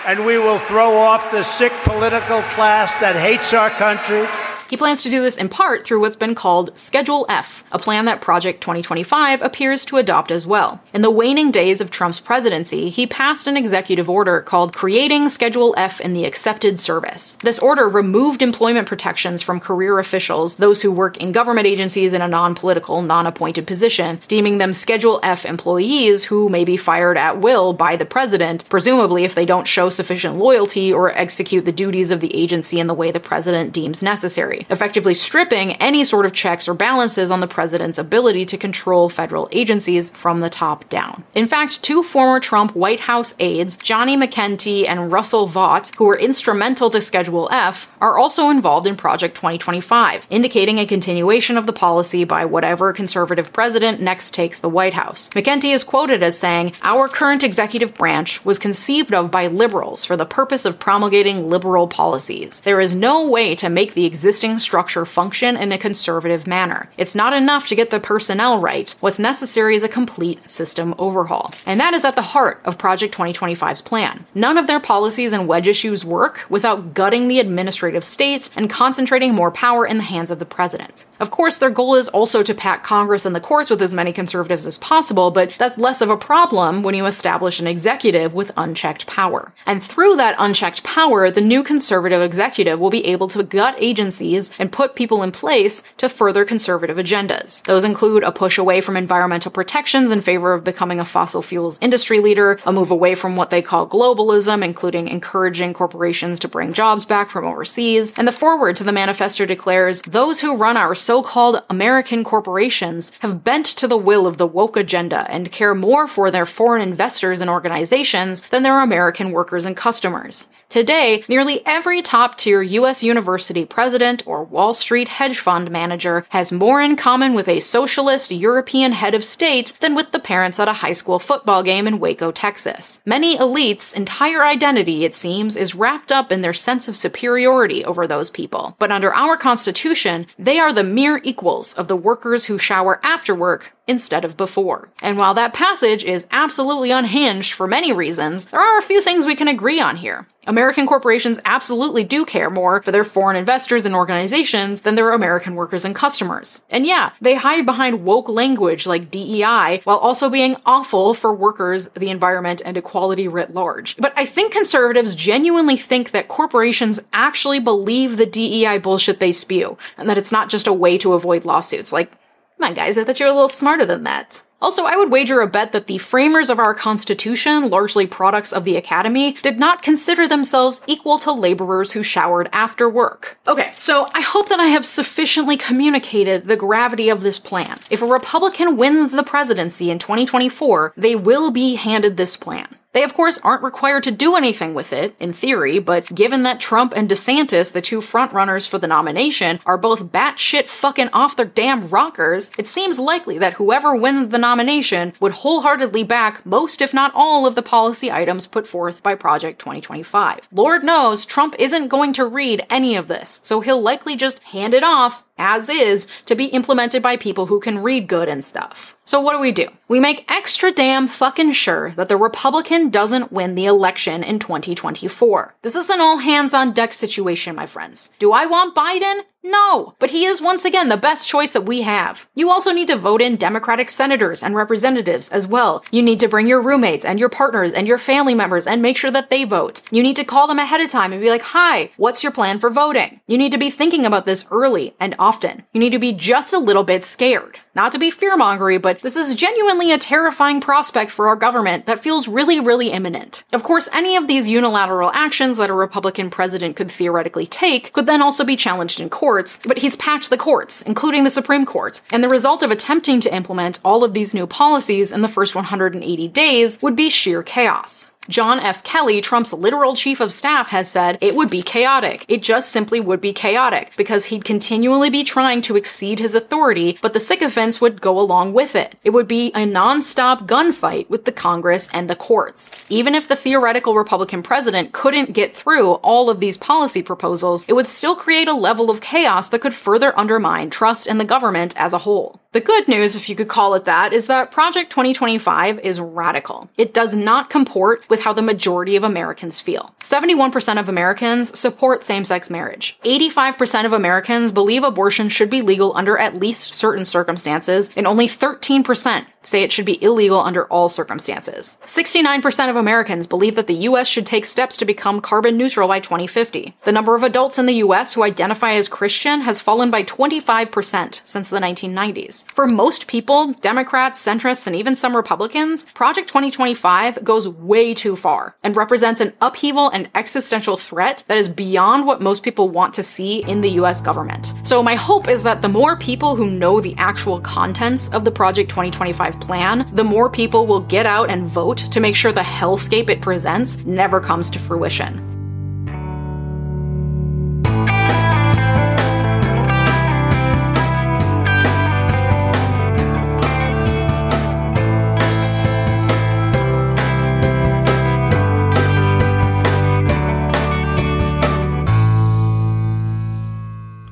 and we will throw off the sick political class that hates our country he plans to do this in part through what's been called Schedule F, a plan that Project 2025 appears to adopt as well. In the waning days of Trump's presidency, he passed an executive order called Creating Schedule F in the Accepted Service. This order removed employment protections from career officials, those who work in government agencies in a non political, non appointed position, deeming them Schedule F employees who may be fired at will by the president, presumably if they don't show sufficient loyalty or execute the duties of the agency in the way the president deems necessary effectively stripping any sort of checks or balances on the president's ability to control federal agencies from the top down. In fact, two former Trump White House aides, Johnny McEntee and Russell Vought, who were instrumental to Schedule F, are also involved in Project 2025, indicating a continuation of the policy by whatever conservative president next takes the White House. McEntee is quoted as saying, Our current executive branch was conceived of by liberals for the purpose of promulgating liberal policies. There is no way to make the existing existing structure function in a conservative manner. It's not enough to get the personnel right. What's necessary is a complete system overhaul. And that is at the heart of Project 2025's plan. None of their policies and wedge issues work without gutting the administrative states and concentrating more power in the hands of the president. Of course, their goal is also to pack Congress and the courts with as many conservatives as possible, but that's less of a problem when you establish an executive with unchecked power. And through that unchecked power, the new conservative executive will be able to gut agencies and put people in place to further conservative agendas. Those include a push away from environmental protections in favor of becoming a fossil fuels industry leader, a move away from what they call globalism, including encouraging corporations to bring jobs back from overseas, and the foreword to the manifesto declares those who run our so-called American corporations have bent to the will of the woke agenda and care more for their foreign investors and organizations than their American workers and customers. Today, nearly every top tier US university president or Wall Street hedge fund manager has more in common with a socialist European head of state than with the parents at a high school football game in Waco, Texas. Many elites' entire identity, it seems, is wrapped up in their sense of superiority over those people. But under our Constitution, they are the mere equals of the workers who shower after work instead of before. And while that passage is absolutely unhinged for many reasons, there are a few things we can agree on here. American corporations absolutely do care more for their foreign investors and organizations than their American workers and customers. And yeah, they hide behind woke language like DEI while also being awful for workers, the environment, and equality writ large. But I think conservatives genuinely think that corporations actually believe the DEI bullshit they spew, and that it's not just a way to avoid lawsuits. Like, Come on, guys, I thought you were a little smarter than that. Also, I would wager a bet that the framers of our Constitution, largely products of the Academy, did not consider themselves equal to laborers who showered after work. Okay, so I hope that I have sufficiently communicated the gravity of this plan. If a Republican wins the presidency in 2024, they will be handed this plan. They, of course, aren't required to do anything with it, in theory, but given that Trump and DeSantis, the two frontrunners for the nomination, are both batshit fucking off their damn rockers, it seems likely that whoever wins the nomination would wholeheartedly back most, if not all, of the policy items put forth by Project 2025. Lord knows Trump isn't going to read any of this, so he'll likely just hand it off as is to be implemented by people who can read good and stuff. So what do we do? We make extra damn fucking sure that the Republican doesn't win the election in 2024. This is an all hands on deck situation, my friends. Do I want Biden? No, but he is once again the best choice that we have. You also need to vote in Democratic senators and representatives as well. You need to bring your roommates and your partners and your family members and make sure that they vote. You need to call them ahead of time and be like, hi, what's your plan for voting? You need to be thinking about this early and often. You need to be just a little bit scared. Not to be fearmongery, but this is genuinely a terrifying prospect for our government that feels really, really imminent. Of course, any of these unilateral actions that a Republican president could theoretically take could then also be challenged in courts, but he's packed the courts, including the Supreme Court. And the result of attempting to implement all of these new policies in the first 180 days would be sheer chaos. John F. Kelly, Trump's literal chief of staff, has said it would be chaotic. It just simply would be chaotic because he'd continually be trying to exceed his authority, but the sycophants would go along with it. It would be a non-stop gunfight with the Congress and the courts. Even if the theoretical Republican president couldn't get through all of these policy proposals, it would still create a level of chaos that could further undermine trust in the government as a whole. The good news, if you could call it that, is that Project 2025 is radical. It does not comport with how the majority of Americans feel. 71% of Americans support same-sex marriage. 85% of Americans believe abortion should be legal under at least certain circumstances, and only 13% say it should be illegal under all circumstances. 69% of Americans believe that the US should take steps to become carbon neutral by 2050. The number of adults in the US who identify as Christian has fallen by 25% since the 1990s. For most people, Democrats, centrists, and even some Republicans, Project 2025 goes way too far and represents an upheaval and existential threat that is beyond what most people want to see in the US government. So my hope is that the more people who know the actual contents of the Project 2025 plan, the more people will get out and vote to make sure the hellscape it presents never comes to fruition.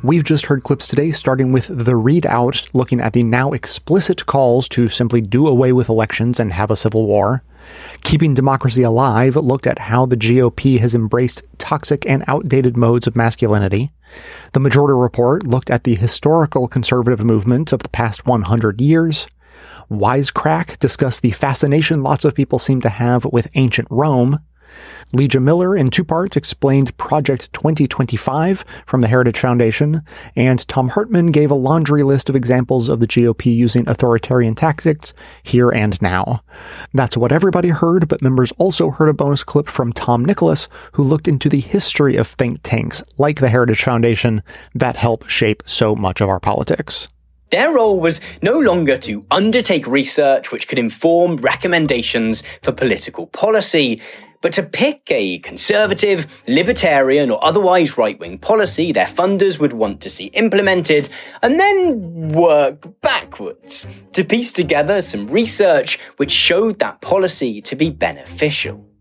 We've just heard clips today, starting with The ReidOut, looking at the now explicit calls to simply do away with elections and have a civil war. Keeping Democracy Alive looked at how the GOP has embraced toxic and outdated modes of masculinity. The Majority Report looked at the historical conservative movement of the past 100 years. Wisecrack discussed the fascination lots of people seem to have with ancient Rome. Leeja Miller, in two parts, explained Project 2025 from the Heritage Foundation, and Thom Hartmann gave a laundry list of examples of the GOP using authoritarian tactics here and now. That's what everybody heard, but members also heard a bonus clip from Tom Nicholas, who looked into the history of think tanks like the Heritage Foundation that help shape so much of our politics. Their role was no longer to undertake research which could inform recommendations for political policy, But to pick a conservative, libertarian, or otherwise right wing policy their funders would want to see implemented, and then work backwards to piece together some research which showed that policy to be beneficial.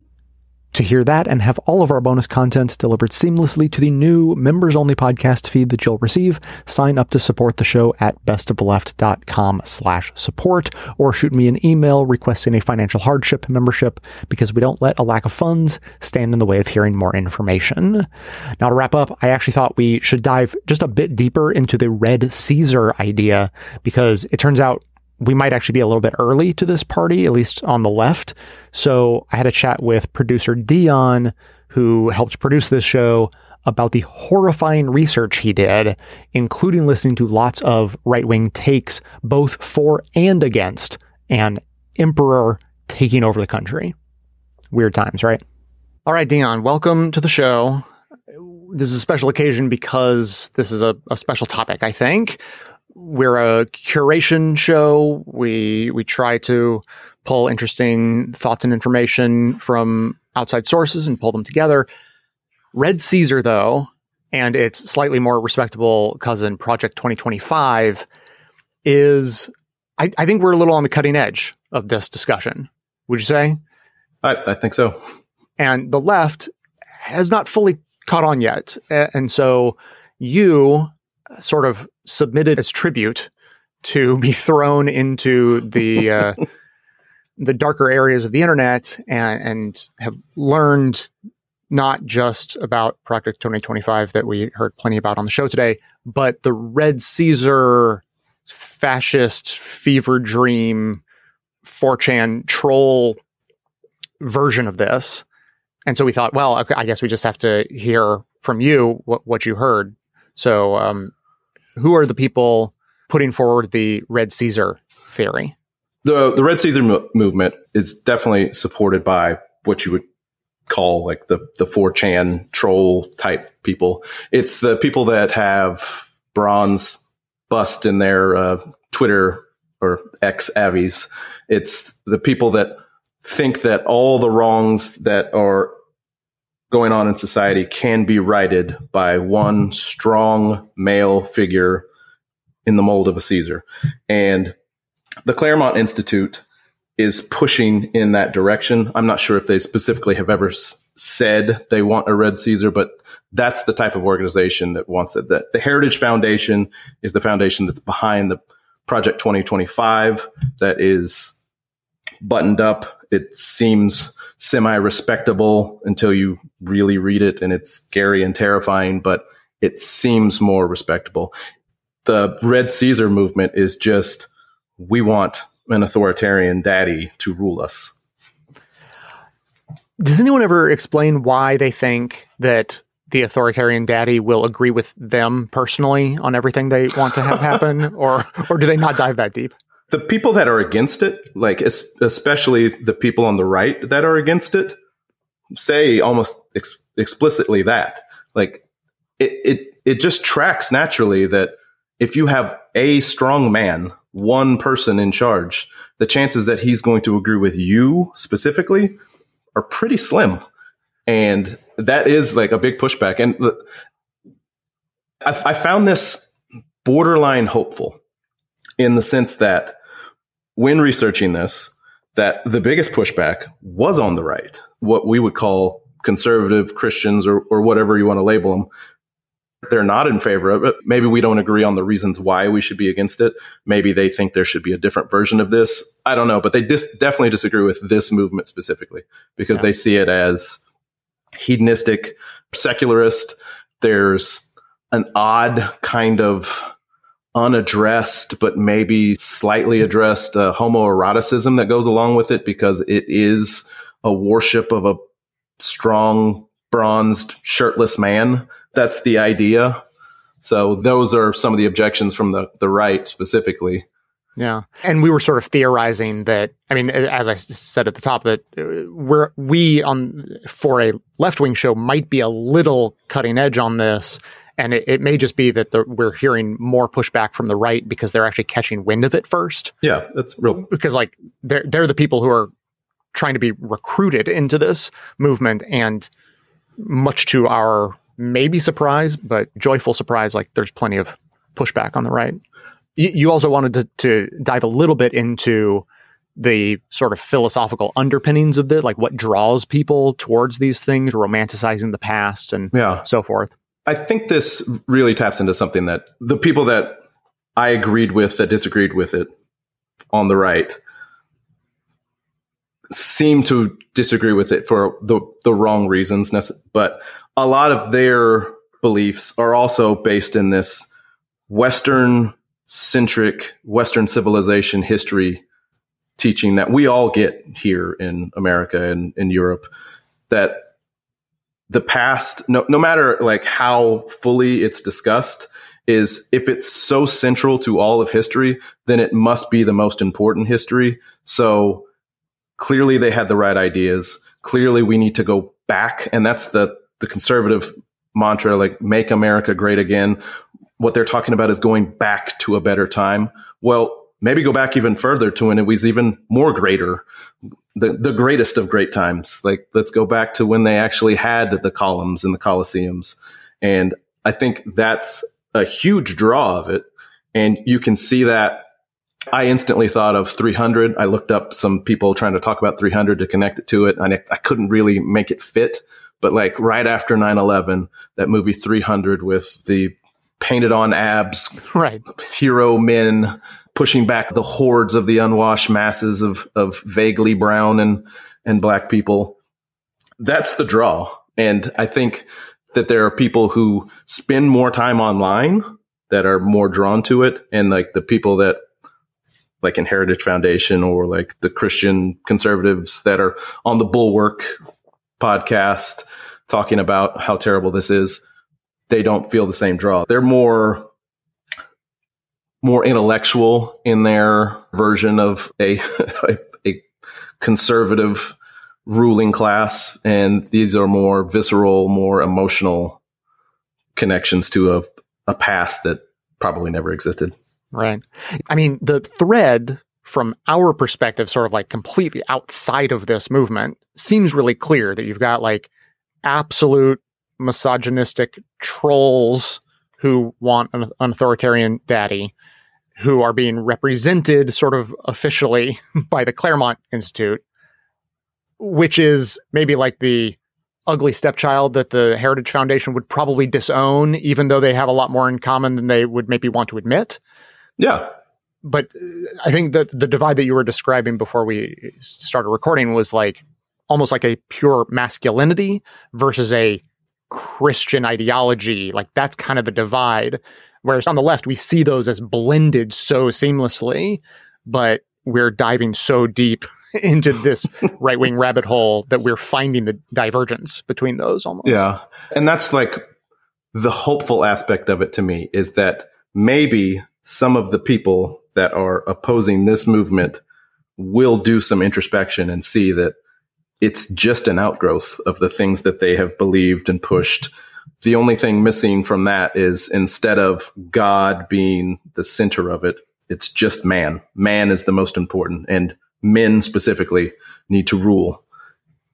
To hear that and have all of our bonus content delivered seamlessly to the new members only podcast feed that you'll receive, sign up to support the show at bestoftheleft.com slash support or shoot me an email requesting a financial hardship membership because we don't let a lack of funds stand in the way of hearing more information. Now to wrap up, I actually thought we should dive just a bit deeper into the Red Caesar idea because it turns out we might actually be a little bit early to this party, at least on the left. So I had a chat with producer Dion, who helped produce this show, about the horrifying research he did, including listening to lots of right wing takes, both for and against an emperor taking over the country. Weird times, right? All right, Dion, welcome to the show. This is a special occasion because this is a, a special topic, I think we're a curation show. We we try to pull interesting thoughts and information from outside sources and pull them together. Red Caesar, though, and its slightly more respectable cousin, Project 2025, is I, I think we're a little on the cutting edge of this discussion. Would you say? I, I think so. And the left has not fully caught on yet. And so you sort of submitted as tribute to be thrown into the uh, the darker areas of the internet and, and have learned not just about Project 2025 that we heard plenty about on the show today, but the Red Caesar fascist fever dream 4chan troll version of this. And so we thought, well, okay, I guess we just have to hear from you what, what you heard. So um, who are the people putting forward the Red Caesar theory? The the Red Caesar mo- movement is definitely supported by what you would call like the the 4chan troll type people. It's the people that have bronze bust in their uh, Twitter or X avies. It's the people that think that all the wrongs that are going on in society can be righted by one strong male figure in the mold of a Caesar. And the Claremont Institute is pushing in that direction. I'm not sure if they specifically have ever s- said they want a red Caesar, but that's the type of organization that wants it. The, the Heritage Foundation is the foundation that's behind the Project 2025 that is buttoned up. It seems semi respectable until you really read it and it's scary and terrifying, but it seems more respectable. The Red Caesar movement is just we want an authoritarian daddy to rule us. Does anyone ever explain why they think that the authoritarian daddy will agree with them personally on everything they want to have happen, or or do they not dive that deep? The people that are against it, like especially the people on the right that are against it, say almost ex- explicitly that like it, it it just tracks naturally that if you have a strong man, one person in charge, the chances that he's going to agree with you specifically are pretty slim, and that is like a big pushback. And I, I found this borderline hopeful in the sense that when researching this that the biggest pushback was on the right, what we would call conservative Christians or, or whatever you want to label them. They're not in favor of it. Maybe we don't agree on the reasons why we should be against it. Maybe they think there should be a different version of this. I don't know, but they dis- definitely disagree with this movement specifically because yeah. they see it as hedonistic, secularist. There's an odd kind of unaddressed, but maybe slightly addressed uh, homoeroticism that goes along with it because it is a worship of a strong, bronzed, shirtless man. That's the idea. So those are some of the objections from the, the right specifically. Yeah. And we were sort of theorizing that, I mean, as I said at the top, that uh, we're, we on, for a left wing show might be a little cutting edge on this and it, it may just be that the, we're hearing more pushback from the right because they're actually catching wind of it first. Yeah, that's real. Because like they're they're the people who are trying to be recruited into this movement. And much to our maybe surprise, but joyful surprise, like there's plenty of pushback on the right. You, you also wanted to, to dive a little bit into the sort of philosophical underpinnings of it, like what draws people towards these things, romanticizing the past and yeah. so forth. I think this really taps into something that the people that I agreed with that disagreed with it on the right seem to disagree with it for the the wrong reasons but a lot of their beliefs are also based in this western centric western civilization history teaching that we all get here in America and in Europe that the past no no matter like how fully it's discussed is if it's so central to all of history then it must be the most important history. So clearly they had the right ideas. Clearly we need to go back and that's the the conservative mantra like make america great again. What they're talking about is going back to a better time. Well maybe go back even further to when it was even more greater the, the greatest of great times like let's go back to when they actually had the columns and the colosseums and i think that's a huge draw of it and you can see that I instantly thought of 300. I looked up some people trying to talk about 300 to connect it to it, and I, I couldn't really make it fit. But like right after 9 11, that movie 300 with the painted on abs, right? Hero men pushing back the hordes of the unwashed masses of, of vaguely brown and, and black people. That's the draw. And I think that there are people who spend more time online that are more drawn to it. And like the people that like in Heritage Foundation or like the Christian conservatives that are on the Bulwark podcast talking about how terrible this is, they don't feel the same draw. They're more more intellectual in their version of a a, a conservative ruling class and these are more visceral, more emotional connections to a, a past that probably never existed. Right. I mean, the thread from our perspective, sort of like completely outside of this movement, seems really clear that you've got like absolute misogynistic trolls who want an, authoritarian daddy who are being represented sort of officially by the Claremont Institute, which is maybe like the ugly stepchild that the Heritage Foundation would probably disown, even though they have a lot more in common than they would maybe want to admit. Yeah. But uh, I think that the divide that you were describing before we started recording was like almost like a pure masculinity versus a Christian ideology. Like that's kind of the divide. Whereas on the left, we see those as blended so seamlessly, but we're diving so deep into this right wing rabbit hole that we're finding the divergence between those almost. Yeah. And that's like the hopeful aspect of it to me is that maybe some of the people that are opposing this movement will do some introspection and see that it's just an outgrowth of the things that they have believed and pushed. The only thing missing from that is instead of God being the center of it, it's just man. Man is the most important, and men specifically need to rule,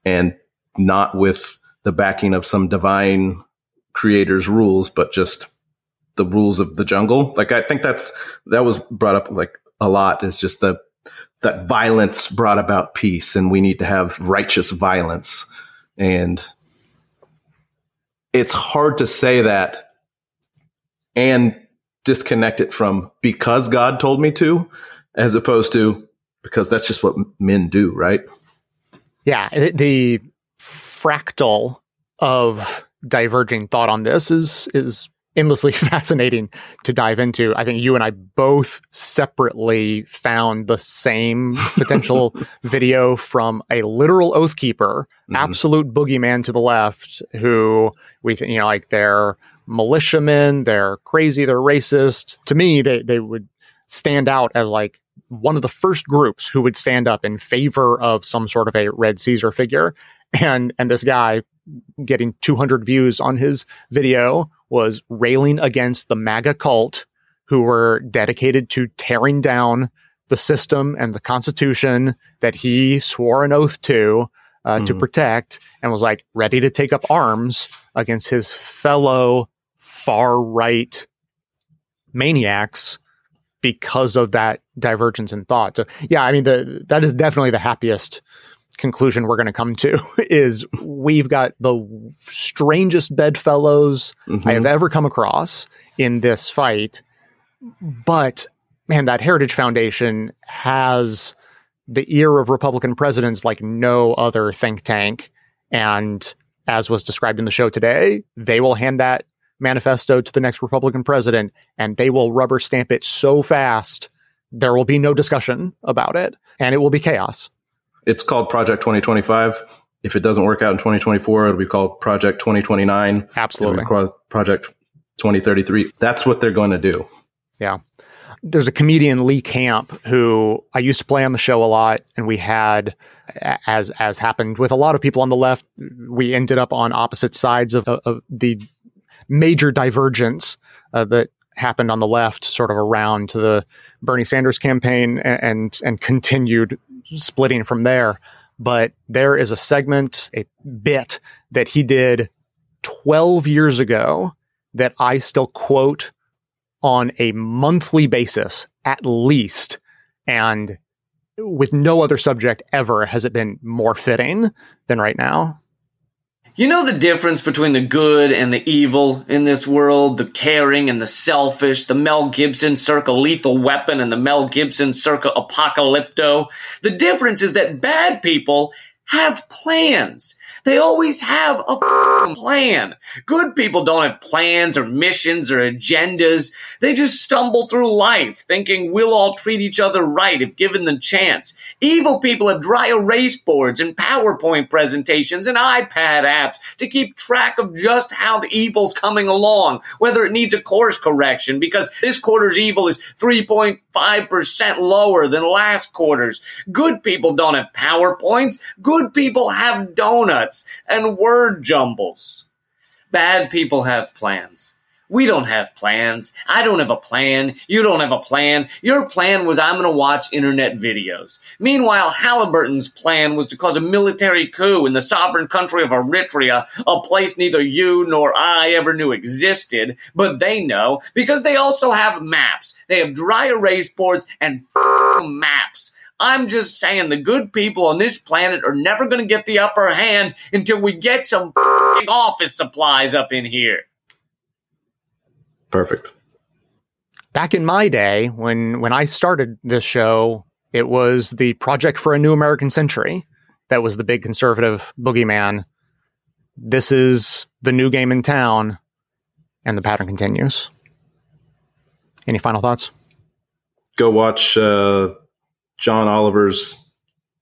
and not with the backing of some divine creator's rules, but just the rules of the jungle. Like I think that's that was brought up like a lot is just the that violence brought about peace and we need to have righteous violence. And it's hard to say that and disconnect it from because God told me to, as opposed to because that's just what men do, right? Yeah. The fractal of diverging thought on this is is endlessly fascinating to dive into. I think you and I both separately found the same potential video from a literal oath keeper, mm-hmm. absolute boogeyman to the left, who we think, you know, like they're militiamen, they're crazy, they're racist. To me, they, they would stand out as like one of the first groups who would stand up in favor of some sort of a red Caesar figure. And, and this guy getting 200 views on his video was railing against the MAGA cult who were dedicated to tearing down the system and the Constitution that he swore an oath to uh, to Mhm. protect, and was like ready to take up arms against his fellow far right maniacs because of that divergence in thought. So yeah, I mean the that is definitely the happiest conclusion we're going to come to is we've got the strangest bedfellows I have mm-hmm. ever come across in this fight. But man, that Heritage Foundation has the ear of Republican presidents like no other think tank. And as was described in the show today, they will hand that manifesto to the next Republican president and they will rubber stamp it so fast there will be no discussion about it and it will be chaos. It's called Project 2025. If it doesn't work out in 2024, it'll be called Project 2029. Absolutely. It'll be called Project 2033. That's what they're going to do. Yeah. There's a comedian Lee Camp who I used to play on the show a lot, and we had, as as happened with a lot of people on the left, we ended up on opposite sides of, of the major divergence uh, that happened on the left, sort of around to the Bernie Sanders campaign, a- and and continued splitting from there. But there is a segment, a bit that he did 12 years ago that I still quote on a monthly basis at least and with no other subject ever has it been more fitting than right now You know the difference between the good and the evil in this world, the caring and the selfish, the Mel Gibson circa lethal weapon and the Mel Gibson circa apocalypto? The difference is that bad people have plans. They always have a plan. Good people don't have plans or missions or agendas. They just stumble through life thinking we'll all treat each other right if given the chance. Evil people have dry erase boards and PowerPoint presentations and iPad apps to keep track of just how the evil's coming along, whether it needs a course correction because this quarter's evil is 3.5% lower than last quarter's. Good people don't have PowerPoints. Good people have donuts and word jumbles. Bad people have plans. We don't have plans. I don't have a plan. You don't have a plan. Your plan was I'm going to watch internet videos. Meanwhile, Halliburton's plan was to cause a military coup in the sovereign country of Eritrea, a place neither you nor I ever knew existed, but they know because they also have maps. They have dry erase boards and maps. I'm just saying the good people on this planet are never going to get the upper hand until we get some f***ing office supplies up in here. Perfect. back in my day when when I started this show it was the project for a new American century that was the big conservative boogeyman this is the new game in town and the pattern continues any final thoughts Go watch uh, John Oliver's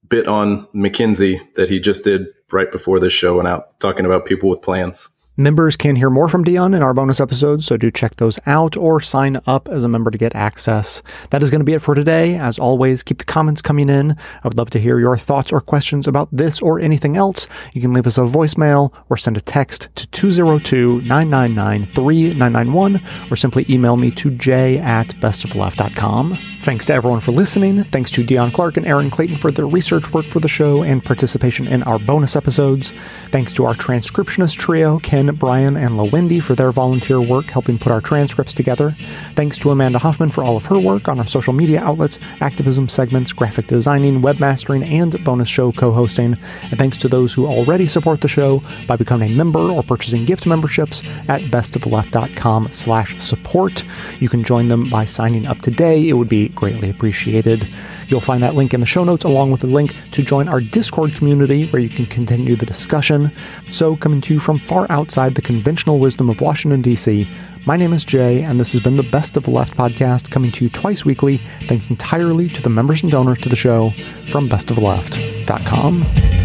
bit on McKinsey that he just did right before this show went out, talking about people with plans. Members can hear more from Dion in our bonus episodes, so do check those out or sign up as a member to get access. That is going to be it for today. As always, keep the comments coming in. I would love to hear your thoughts or questions about this or anything else. You can leave us a voicemail or send a text to 202 999 3991 or simply email me to j at bestoftheleft.com. Thanks to everyone for listening. Thanks to Dion Clark and Aaron Clayton for their research work for the show and participation in our bonus episodes. Thanks to our transcriptionist trio, Ken, Brian, and LaWendy for their volunteer work helping put our transcripts together. Thanks to Amanda Hoffman for all of her work on our social media outlets, activism segments, graphic designing, webmastering, and bonus show co-hosting. And thanks to those who already support the show by becoming a member or purchasing gift memberships at bestoftheleft.com slash support. You can join them by signing up today. It would be greatly appreciated. You'll find that link in the show notes along with a link to join our Discord community where you can continue the discussion. So, coming to you from far outside the conventional wisdom of Washington, D.C., my name is Jay, and this has been the Best of the Left podcast coming to you twice weekly, thanks entirely to the members and donors to the show from bestoftheleft.com.